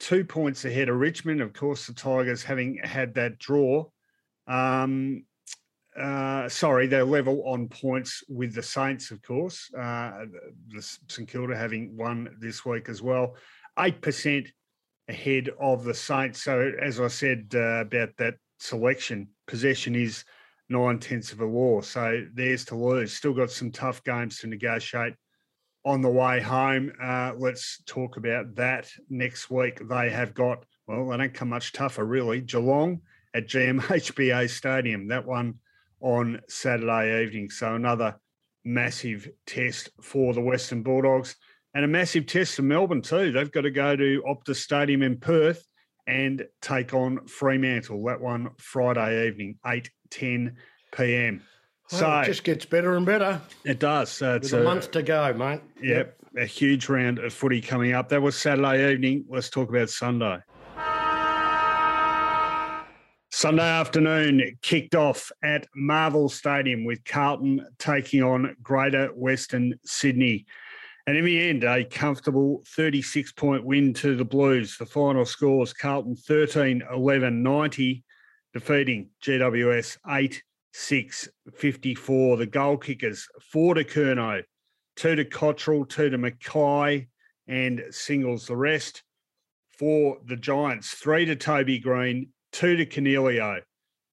two points ahead of Richmond. Of course, the Tigers having had that draw. Um, uh, sorry, they're level on points with the Saints, of course. Uh, the St Kilda having won this week as well. 8% ahead of the Saints. So, as I said uh, about that selection, possession is – nine tenths of a war. So there's to lose. Still got some tough games to negotiate on the way home. Uh, let's talk about that next week. They have got, well, they don't come much tougher, really. Geelong at GMHBA Stadium. That one on Saturday evening. So another massive test for the Western Bulldogs and a massive test for Melbourne, too. They've got to go to Optus Stadium in Perth and take on Fremantle. That one Friday evening, 8 10 p.m. Well, so it just gets better and better. it does. So it's There's a month to go, mate. Yep, a huge round of footy coming up. That was Saturday evening. Let's talk about Sunday. Sunday afternoon kicked off at Marvel Stadium with Carlton taking on Greater Western Sydney. And in the end, a comfortable 36 point win to the Blues. The final scores Carlton 13 11 90, defeating GWS 8 6 54. The goal kickers, four to Curnow, two to Cottrell, two to McKay, and singles the rest. For the Giants, three to Toby Greene, two to Coniglio,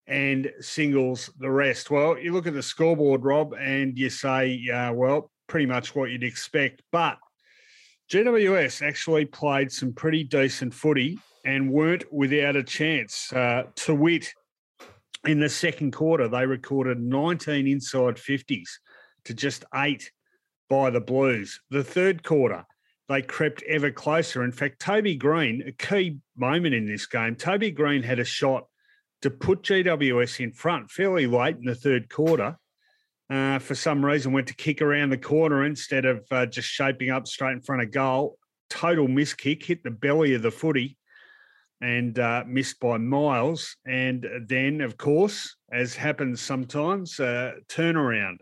and singles the rest. Well, you look at the scoreboard, Rob, and you say, uh, well, pretty much what you'd expect. But GWS actually played some pretty decent footy and weren't without a chance. Uh, to wit, in the second quarter, they recorded 19 inside 50s to just eight by the Blues. The third quarter, they crept ever closer. In fact, Toby Greene, a key moment in this game, Toby Greene had a shot to put GWS in front fairly late in the third quarter. Uh, for some reason, went to kick around the corner instead of uh, just shaping up straight in front of goal. Total miss kick, hit the belly of the footy and uh, missed by miles. And then, of course, as happens sometimes, uh, turnaround.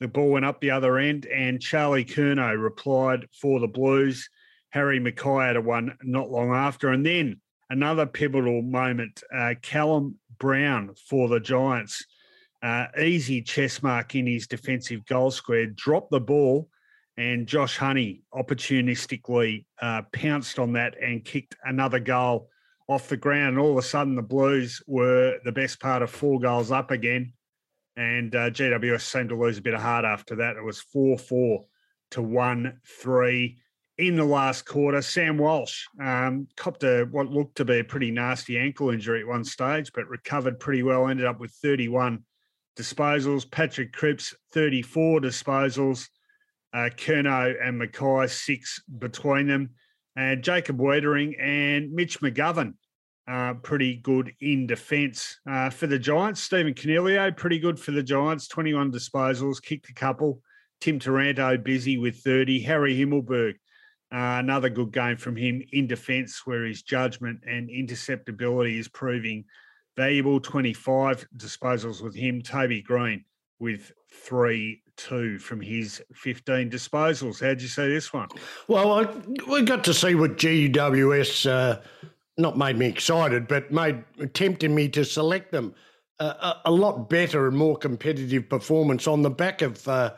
The ball went up the other end, and Charlie Curnow replied for the Blues. Harry McKay had a one not long after. And then another pivotal moment uh, Callum Brown for the Giants. Uh, easy chess mark in his defensive goal square, dropped the ball, and Josh Honey opportunistically uh, pounced on that and kicked another goal off the ground. And all of a sudden, the Blues were the best part of four goals up again. And uh, GWS seemed to lose a bit of heart after that. It was 4 4 to 1 3 in the last quarter. Sam Walsh um, copped a, what looked to be a pretty nasty ankle injury at one stage, but recovered pretty well, ended up with 31 disposals. Patrick Cripps, 34 disposals. Uh, Curnow and McKay, six between them. And Jacob Weitering and Mitch McGovern, uh, pretty good in defence. Uh, for the Giants, Stephen Coniglio, pretty good for the Giants, 21 disposals, kicked a couple. Tim Taranto busy with 30. Harry Himmelberg, uh, another good game from him in defence, where his judgment and interceptability is proving valuable. 25 disposals with him. Toby Greene with three, two from his 15 disposals. How'd you see this one? Well, I, we got to see what GWS uh, not made me excited, but made tempted me to select them. Uh, a, a, lot better and more competitive performance on the back of uh,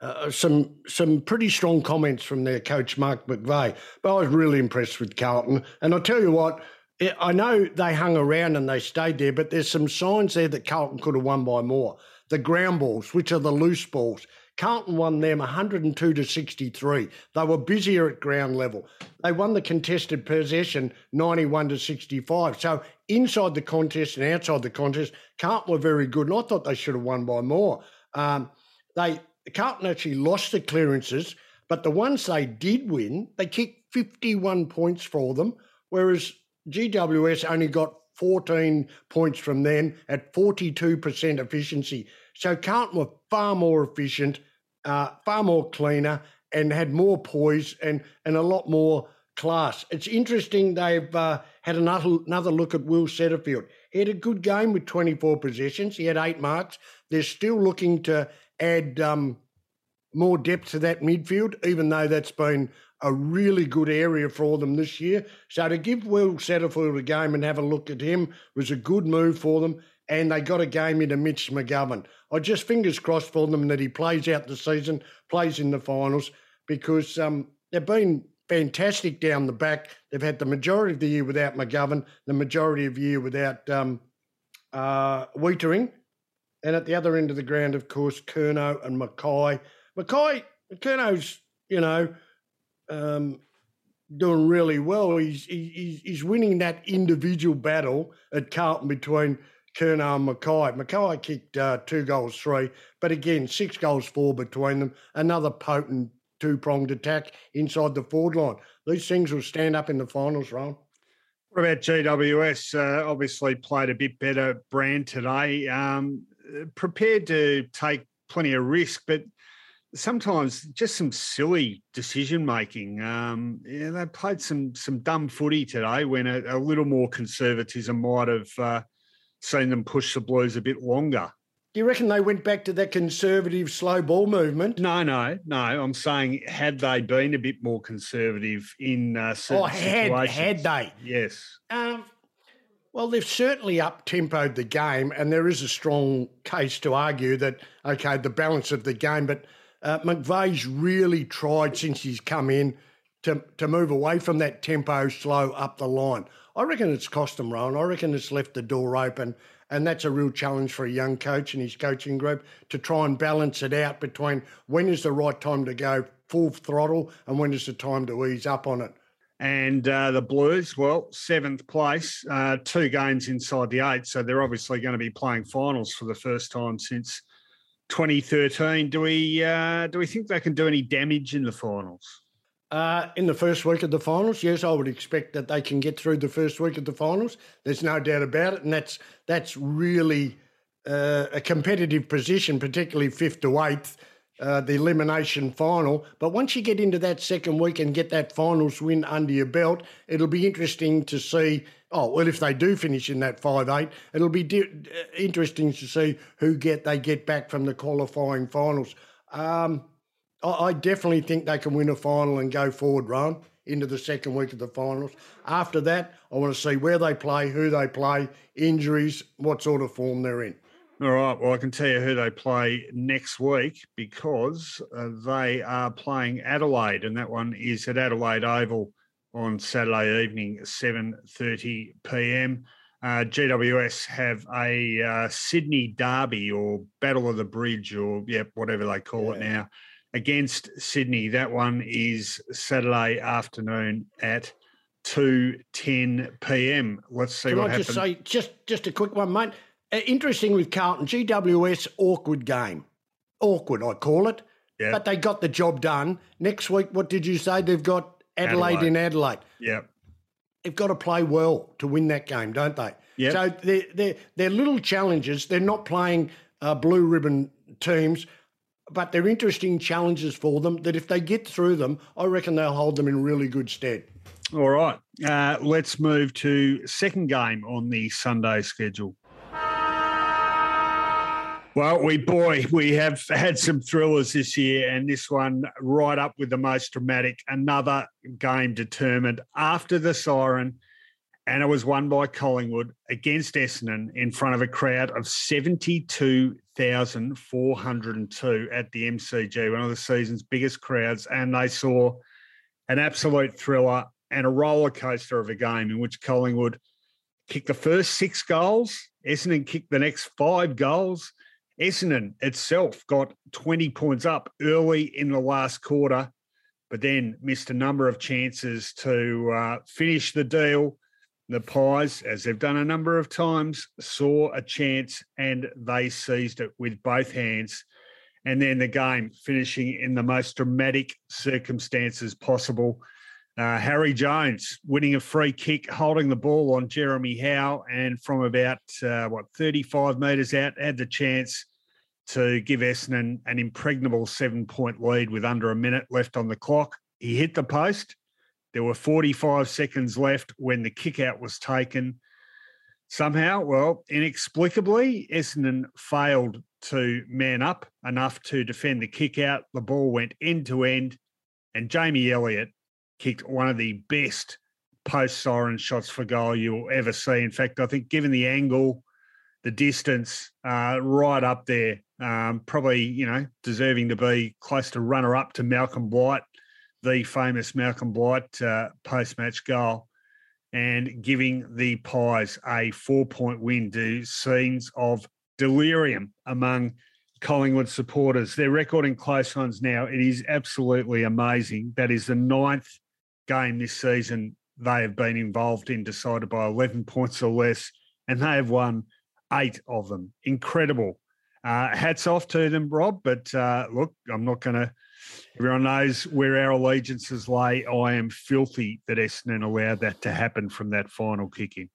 uh, some some pretty strong comments from their coach Mark McVeigh. But I was really impressed with Carlton, and I'll tell you what. I know they hung around and they stayed there, but there's some signs there that Carlton could have won by more. The ground balls, which are the loose balls, Carlton won them 102 to 63. They were busier at ground level. They won the contested possession 91 to 65. So inside the contest and outside the contest, Carlton were very good, and I thought they should have won by more. Um, they Carlton actually lost the clearances, but the ones they did win, they kicked 51 points for them, whereas GWS only got 14 points from them at 42% efficiency. So Carlton were far more efficient uh, far more cleaner and had more poise and, and a lot more class. It's interesting they've uh, had another, another look at Will Setterfield. He had a good game with 24 possessions. He had eight marks. They're still looking to add um, more depth to that midfield, even though that's been a really good area for them this year. So to give Will Setterfield a game and have a look at him was a good move for them and they got a game into Mitch McGovern. I just fingers crossed for them that he plays out the season, plays in the finals, because um, they've been fantastic down the back. They've had the majority of the year without McGovern, the majority of the year without um, uh. And at the other end of the ground, of course, Curnow and McKay. McKay, Curnow's, you know, um, doing really well. He's, he's, he's winning that individual battle at Carlton between Curnow and McKay. McKay kicked uh, two goals, three, but again, six goals, four between them. Another potent two pronged attack inside the forward line. These things will stand up in the finals, Ron. What about GWS? Uh, obviously, played a bit better brand today. Um, prepared to take plenty of risk, but sometimes just some silly decision making. Um, yeah, they played some some dumb footy today when a, a little more conservatism might have uh, seen them push the Blues a bit longer. Do you reckon they went back to that conservative slow ball movement? No, no, no. I'm saying had they been a bit more conservative in uh, certain oh, had, situations, had they? Yes. Um, well, they've certainly up tempoed the game, and there is a strong case to argue that okay, the balance of the game, but uh, McVeigh's really tried since he's come in to, to move away from that tempo slow up the line. I reckon it's cost him, Rowan. I reckon it's left the door open. And that's a real challenge for a young coach and his coaching group to try and balance it out between when is the right time to go full throttle and when is the time to ease up on it. And uh, the Blues, well, seventh place, uh, two games inside the eight. So they're obviously going to be playing finals for the first time since 2013. Do we uh, do we think they can do any damage in the finals? Uh, in the first week of the finals, yes, I would expect that they can get through the first week of the finals. There's no doubt about it, and that's that's really uh, a competitive position, particularly fifth to eighth, uh, the elimination final. But once you get into that second week and get that finals win under your belt, it'll be interesting to see Oh well, if they do finish in that five eight, it'll be di- uh, interesting to see who get they get back from the qualifying finals. Um, I, I, definitely think they can win a final and go forward, run into the second week of the finals. After that, I want to see where they play, who they play, injuries, what sort of form they're in. All right. Well, I can tell you who they play next week because uh, they are playing Adelaide, and that one is at Adelaide Oval on Saturday evening, 7.30 p.m. Uh, GWS have a uh, Sydney Derby or Battle of the Bridge or yeah, whatever they call yeah. it now against Sydney. That one is Saturday afternoon at 2.10 p.m. Let's see Can what I happens. just say, just, just a quick one, mate. Uh, interesting with Carlton, GWS, awkward game. Awkward, I call it. Yeah. But they got the job done. Next week, what did you say? They've got Adelaide, Adelaide. in Adelaide. Yeah. They've got to play well to win that game, don't they? Yeah. So they're, they're, they're little challenges. They're not playing uh, blue ribbon teams, but they're interesting challenges for them that if they get through them, I reckon they'll hold them in really good stead. All right. Uh, let's move to second game on the Sunday schedule. Well, we boy, we have had some thrillers this year, and this one right up with the most dramatic. Another game determined after the siren, and it was won by Collingwood against Essendon in front of a crowd of seventy-two thousand four hundred and two at the MCG, one of the season's biggest crowds, and they saw an absolute thriller and a roller coaster of a game in which Collingwood kicked the first six goals, Essendon kicked the next five goals Essendon itself got 20 points up early in the last quarter, but then missed a number of chances to uh, finish the deal. The Pies, as they've done a number of times, saw a chance and they seized it with both hands. And then the game finishing in the most dramatic circumstances possible. Uh, Harry Jones winning a free kick, holding the ball on Jeremy Howe, and from about uh, what 35 metres out, had the chance to give Essendon an impregnable seven point lead with under a minute left on the clock. He hit the post. There were 45 seconds left when the kick out was taken. Somehow, well, inexplicably, Essendon failed to man up enough to defend the kick out. The ball went end to end, and Jamie Elliott kicked one of the best post siren shots for goal you'll ever see. In fact, I think given the angle, the distance, uh, right up there um, probably, you know, deserving to be close to runner up to Malcolm Blight, the famous Malcolm Blight uh, post match goal, and giving the Pies a four point win to scenes of delirium among Collingwood supporters. They're recording close ones now. It is absolutely amazing. That is the ninth game this season they have been involved in, decided by 11 points or less, and they have won eight of them. Incredible. Uh, hats off to them, Rob. But uh, look, I'm not going to. Everyone knows where our allegiances lay. I am filthy that Essendon allowed that to happen from that final kick in.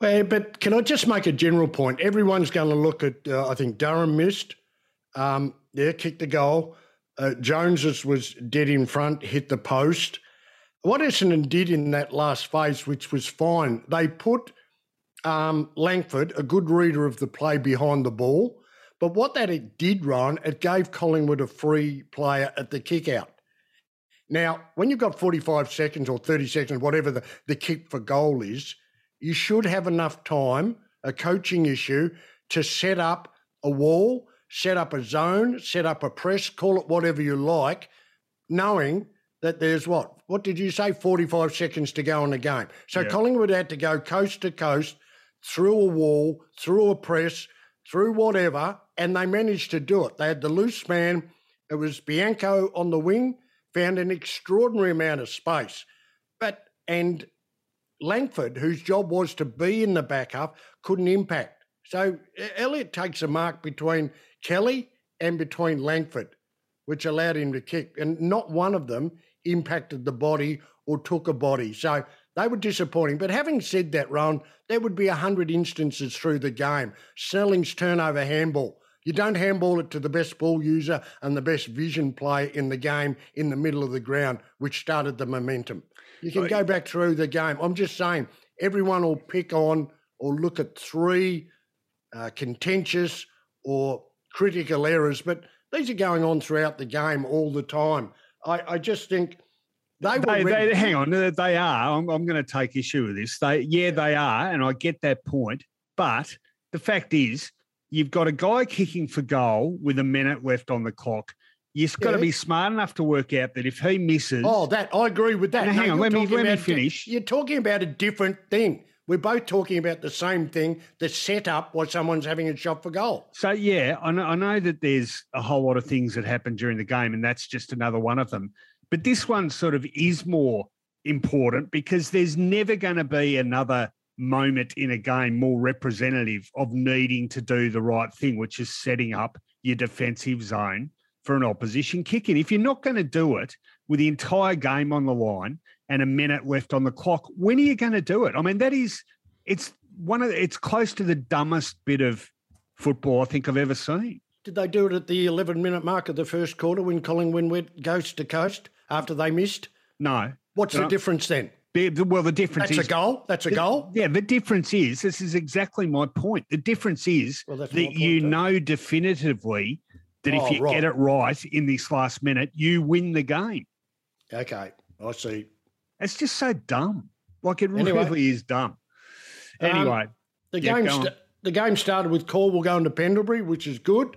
Well, but can I just make a general point? Everyone's going to look at, uh, I think Durham missed. Um, yeah, kicked the goal. Uh, Jones was dead in front, hit the post. What Essendon did in that last phase, which was fine, they put um, Langford, a good reader of the play, behind the ball. But what that it did, Ryan, it gave Collingwood a free player at the kick out. Now, when you've got 45 seconds or 30 seconds, whatever the, the kick for goal is, you should have enough time, a coaching issue, to set up a wall, set up a zone, set up a press, call it whatever you like, knowing that there's what? What did you say? 45 seconds to go in the game. So yeah. Collingwood had to go coast to coast through a wall, through a press, through whatever, and they managed to do it. They had the loose man. It was Bianco on the wing, found an extraordinary amount of space. But, and Langford, whose job was to be in the backup, couldn't impact. So Elliott takes a mark between Kelly and between Langford, which allowed him to kick. And not one of them impacted the body or took a body. So they were disappointing. But having said that, Ron, there would be 100 instances through the game. Snelling's turnover handball. You don't handball it to the best ball user and the best vision player in the game in the middle of the ground, which started the momentum. You can go back through the game. I'm just saying, everyone will pick on or look at three uh, contentious or critical errors, but these are going on throughout the game all the time. I, I just think they, they, they hang on, they are. I'm, I'm going to take issue with this. They, yeah, they are, and I get that point. But the fact is, you've got a guy kicking for goal with a minute left on the clock. You've got yeah. to be smart enough to work out that if he misses. Oh, that I agree with that. Hang on, let me let me finish. You're talking about a different thing. We're both talking about the same thing. The setup while someone's having a shot for goal. So yeah, I know, I know that there's a whole lot of things that happen during the game, and that's just another one of them. But this one sort of is more important because there's never going to be another moment in a game more representative of needing to do the right thing, which is setting up your defensive zone for an opposition kick in. If you're not going to do it with the entire game on the line and a minute left on the clock, when are you going to do it? I mean, that is, it's one of, it's close to the dumbest bit of football I think I've ever seen. Did they do it at the 11 minute mark of the first quarter when Collingwood went coast to coast after they missed? No. What's the difference then? Well, the difference That's is a goal. That's a the, goal. Yeah, the difference is this is exactly my point. The difference is well, that you too. know definitively that oh, if you right. get it right in this last minute, you win the game. Okay, I see. It's just so dumb. Like it anyway, really is dumb. Um, anyway, um, the yeah, game st- the game started with Caldwell going to Pendlebury, which is good.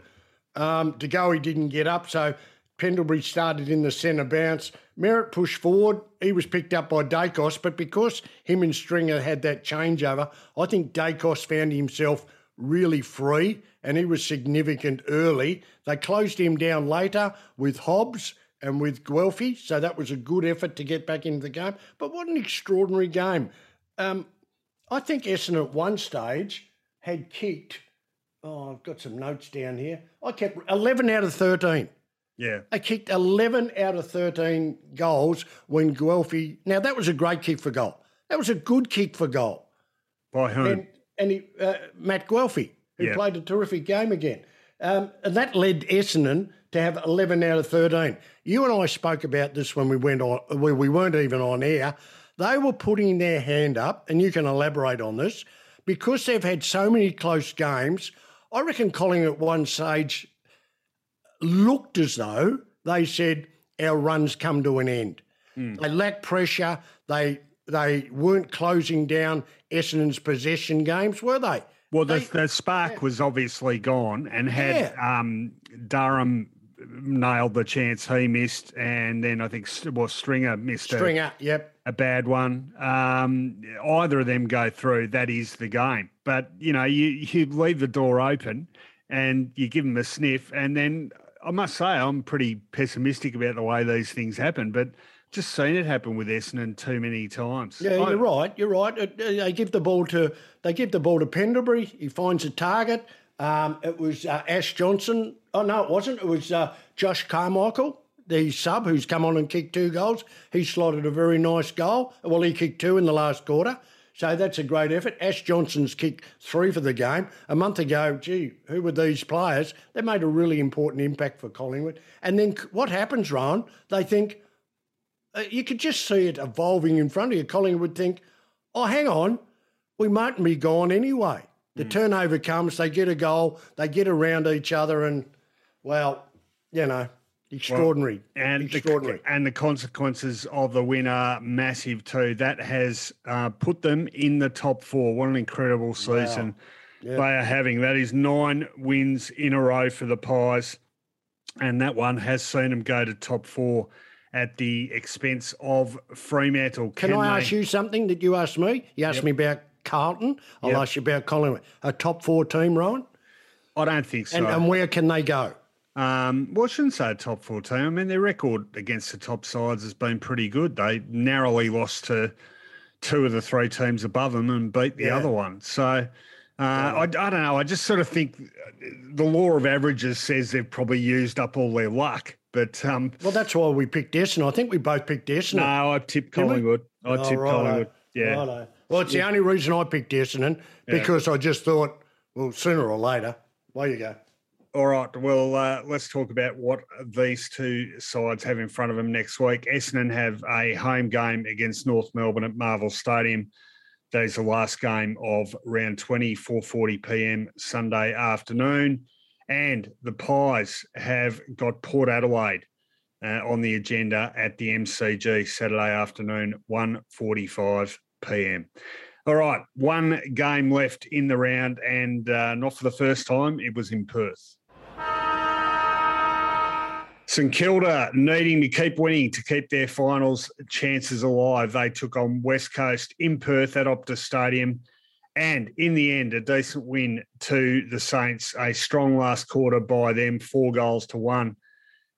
Um, De Goey didn't get up, so Pendlebury started in the centre bounce. Merrett pushed forward. He was picked up by Daicos, but because him and Stringer had that changeover, I think Daicos found himself really free and he was significant early. They closed him down later with Hobbs and with Guelfi, so that was a good effort to get back into the game. But what an extraordinary game. Um, I think Essendon at one stage had kicked, oh, I've got some notes down here. I kept 11 out of 13. Yeah. They kicked 11 out of 13 goals when Guelfi. Now, that was a great kick for goal. That was a good kick for goal. By whom? And, and he, uh, Matt Guelfi who yep. played a terrific game again. Um, and that led Essendon to have 11 out of 13. You and I spoke about this when we went on, where we weren't even on air. They were putting their hand up, and you can elaborate on this, because they've had so many close games. I reckon Collingwood at one stage looked as though they said, Our run's come to an end. Mm. They lacked pressure. They they weren't closing down Essendon's possession games, were they? Well, the, they, the spark yeah. was obviously gone, and had yeah. um, Durham nailed the chance he missed, and then I think well Stringer missed Stringer, a, yep, a bad one. Um, either of them go through, that is the game. But you know, you you leave the door open, and you give them a sniff, and then I must say I'm pretty pessimistic about the way these things happen, but just seen it happen with Essendon too many times. Yeah, I, you're right. You're right. They give the ball to they give the ball to Pendlebury. He finds a target. Um, it was uh, Ash Johnson. Oh no, it wasn't. It was uh, Josh Carmichael, the sub, who's come on and kicked two goals. He slotted a very nice goal. Well, he kicked two in the last quarter. So that's a great effort. Ash Johnson's kicked three for the game. A month ago, gee, who were these players? They made a really important impact for Collingwood. And then what happens, Ron? They think, uh, you could just see it evolving in front of you. Collingwood think, oh, hang on, we mightn't be gone anyway. The mm. turnover comes, they get a goal, they get around each other, and, well, you know, extraordinary. Well, and extraordinary. The, and the consequences of the win are massive too. That has uh, put them in the top four. What an incredible season wow. yep. they are having. That is nine wins in a row for the Pies, and that one has seen them go to top four at the expense of Fremantle. Can, Can I they... ask you something that you asked me? You asked yep. me about Carlton. I'll yep. ask you about Collingwood. A top four team, Ryan? I don't think so. And, and where can they go? Um, well, I shouldn't say a top four team. I mean, their record against the top sides has been pretty good. They narrowly lost to two of the three teams above them and beat the yeah. other one. So uh, I, I, don't know. I just sort of think the law of averages says they've probably used up all their luck. But um, well, that's why we picked Essendon. I think we both picked Essendon. No, I tipped Collingwood. I oh, tipped Collingwood. Yeah. Righto. Well, it's the only reason I picked Essendon because yeah. I just thought, well, sooner or later, there you go. All right. Well, uh, let's talk about what these two sides have in front of them next week. Essendon have a home game against North Melbourne at Marvel Stadium. That is the last game of round 20, 4.40 p.m. Sunday afternoon. And the Pies have got Port Adelaide uh, on the agenda at the MCG Saturday afternoon, 1.45 p.m. All right, one game left in the round, and uh, not for the first time, it was in Perth. St Kilda needing to keep winning to keep their finals chances alive. They took on West Coast in Perth at Optus Stadium. And in the end, a decent win to the Saints. A strong last quarter by them, four goals to one,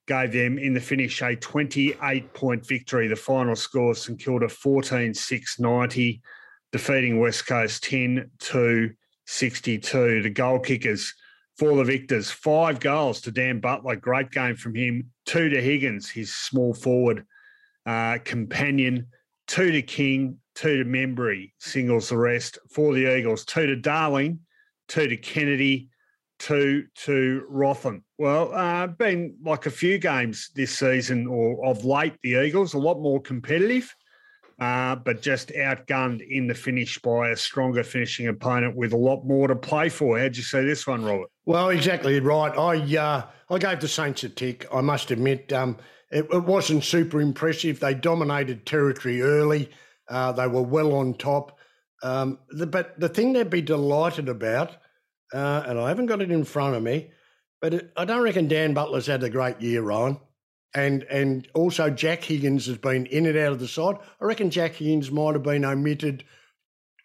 gave them in the finish a 28 point victory. The final score St Kilda 14 6 90, defeating West Coast 10 2 62. The goal kickers for the Victors. Five goals to Dan Butler. Great game from him. Two to Higgins, his small forward uh, companion. Two to King. Two to Membrey. Singles the rest for the Eagles. Two to Darling. Two to Kennedy. Two to Rotham. Well, uh, been like a few games this season or of late, the Eagles, a lot more competitive uh, but just outgunned in the finish by a stronger finishing opponent with a lot more to play for. How'd you see this one, Robert? Well, exactly right. I uh, I gave the Saints a tick. I must admit, um, it, it, wasn't super impressive. They dominated territory early. Uh, they were well on top. Um, the, but the thing they'd be delighted about, uh, and I haven't got it in front of me, but it, I don't reckon Dan Butler's had a great year, Ryan and and also Jack Higgins has been in and out of the side. I reckon Jack Higgins might have been omitted.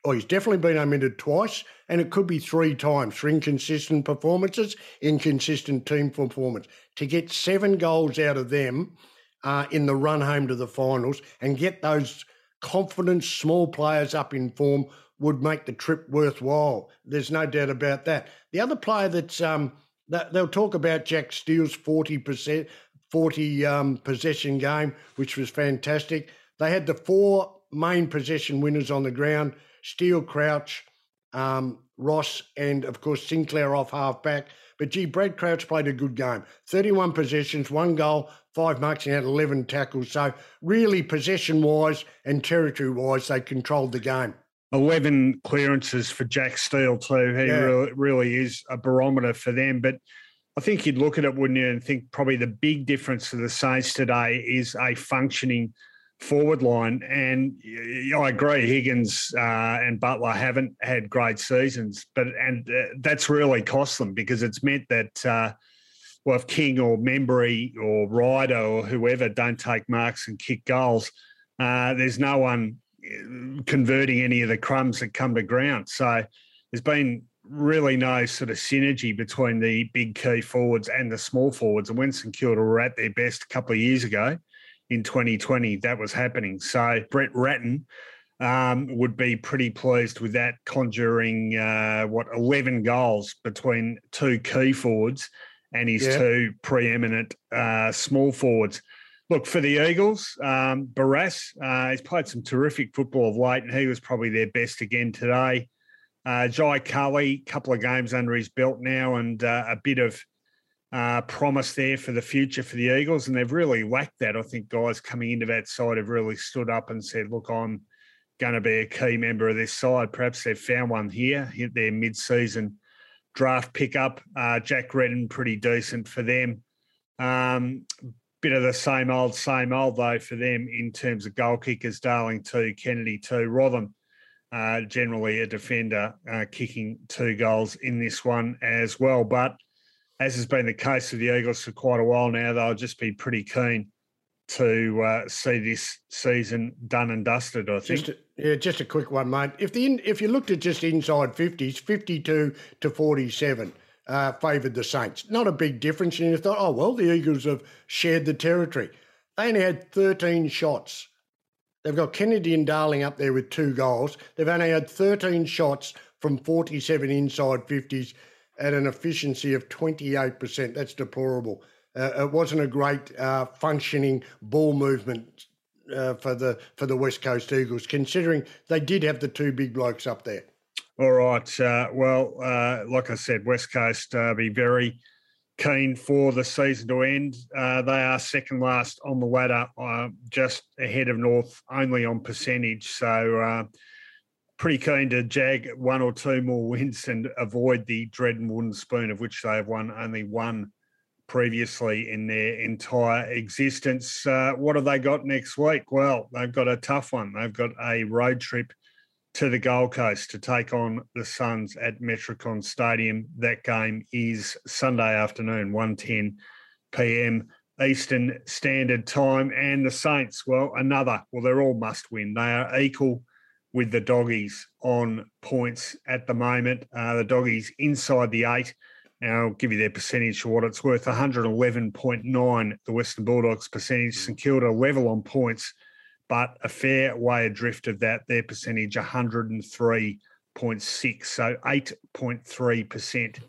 Oh, he's definitely been omitted twice, and it could be three times for inconsistent performances, inconsistent team performance. To get seven goals out of them uh, in the run home to the finals and get those confident small players up in form would make the trip worthwhile. There's no doubt about that. The other player that's um, they'll talk about Jack Steele's 40%, 40 um, possession game, which was fantastic. They had the four main possession winners on the ground Steele, Crouch, um, Ross, and of course Sinclair off half back. But gee, Brad Crouch played a good game 31 possessions, one goal, five marks, and had 11 tackles. So, really, possession wise and territory wise, they controlled the game. 11 clearances for Jack Steele, too. He yeah. really, really is a barometer for them. But I think you'd look at it, wouldn't you, and think probably the big difference to the Saints today is a functioning forward line. And I agree, Higgins uh, and Butler haven't had great seasons, but and uh, that's really cost them because it's meant that. Uh, well, if King or Membrey or Ryder or whoever don't take marks and kick goals, uh, there's no one uh, converting any of the crumbs that come to ground. So there's been really no sort of synergy between the big key forwards and the small forwards. And when St Kilda were at their best a couple of years ago in 2020, that was happening. So Brett Ratten um, would be pretty pleased with that, conjuring uh, what 11 goals between two key forwards and his yeah. two preeminent uh, small forwards. Look, for the Eagles, um, Barrass, uh, he's played some terrific football of late, and he was probably their best again today. Uh, Jai Culley, couple of games under his belt now, and uh, a bit of uh, promise there for the future for the Eagles, and they've really lacked that. I think guys coming into that side have really stood up and said, "Look, I'm going to be a key member of this side." Perhaps they've found one here, hit their mid-season draft pickup. Uh, Jack Redden, pretty decent for them. Um, bit of the same old, same old though for them in terms of goal kickers. Darling two, Kennedy two, Rotham. Uh, generally a defender uh, kicking two goals in this one as well. But as has been the case with the Eagles for quite a while now, they'll just be pretty keen to uh, see this season done and dusted. I think. Just a, yeah, just a quick one, mate. If the if you looked at just inside fifties, fifty-two to forty-seven. Uh, favoured the Saints. Not a big difference. And you thought, oh, well, the Eagles have shared the territory. They only had 13 shots. They've got Kennedy and Darling up there with two goals. They've only had 13 shots from 47 inside 50s at an efficiency of 28%. That's deplorable. Uh, it wasn't a great uh, functioning ball movement uh, for the for the West Coast Eagles, considering they did have the two big blokes up there. All right. Uh, well, uh, like I said, West Coast uh, be very keen for the season to end. Uh, they are second last on the ladder, uh, just ahead of North, only on percentage. So uh, pretty keen to jag one or two more wins and avoid the dread and wooden spoon, of which they have won only one previously in their entire existence. Uh, what have they got next week? Well, they've got a tough one. They've got a road trip to the Gold Coast to take on the Suns at Metricon Stadium. That game is Sunday afternoon, 1.10 p.m. Eastern Standard Time. And the Saints, well, another, well, they're all must win. They are equal with the doggies on points at the moment. Uh, the doggies inside the eight. Now, I'll give you their percentage for what it's worth 111.9, the Western Bulldogs percentage. St Kilda level on points, but a fair way adrift of that, their percentage 103.6. So 8.3%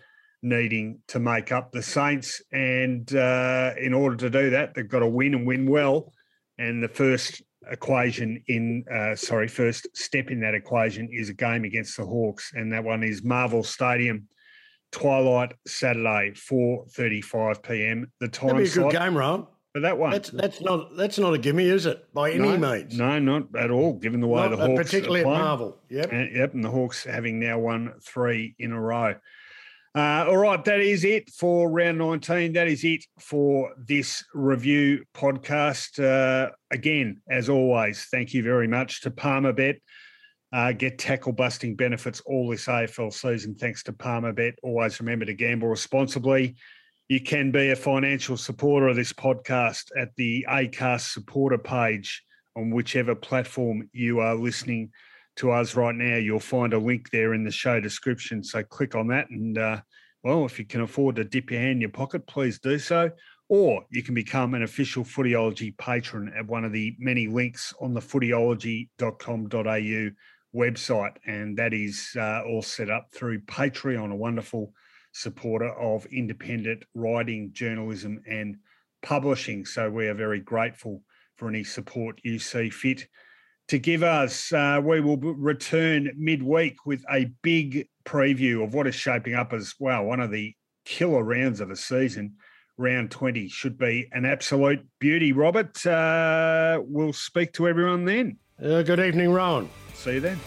needing to make up the Saints. And uh, in order to do that, they've got to win and win well. And the first equation in uh, sorry first step in that equation is a game against the Hawks, and that one is Marvel Stadium, twilight Saturday, four thirty-five p.m. The time That'd be a good game, Ron. But that one, that's that's not that's not a gimme, is it? By any no, means? No, not at all. Given the way not, the Hawks, particularly at Marvel, yep, and, yep, and the Hawks having now won three in a row. Uh, all right, that is it for round 19. That is it for this review podcast. Uh, again, as always, thank you very much to Palmerbet. Uh, get tackle busting benefits all this AFL season thanks to Palmerbet. Always remember to gamble responsibly. You can be a financial supporter of this podcast at the ACAST supporter page on whichever platform you are listening to us right now, you'll find a link there in the show description. So click on that. And, uh, well, if you can afford to dip your hand in your pocket, please do so. Or you can become an official Footyology patron at one of the many links on the footyology.com.au website. And that is uh, all set up through Patreon, a wonderful supporter of independent writing, journalism, and publishing. So we are very grateful for any support you see fit to give us. Uh, we will return midweek with a big preview of what is shaping up as well. One of the killer rounds of the season. Round 20 should be an absolute beauty, Robert. Uh, we'll speak to everyone then. Uh, good evening, Rowan. See you then.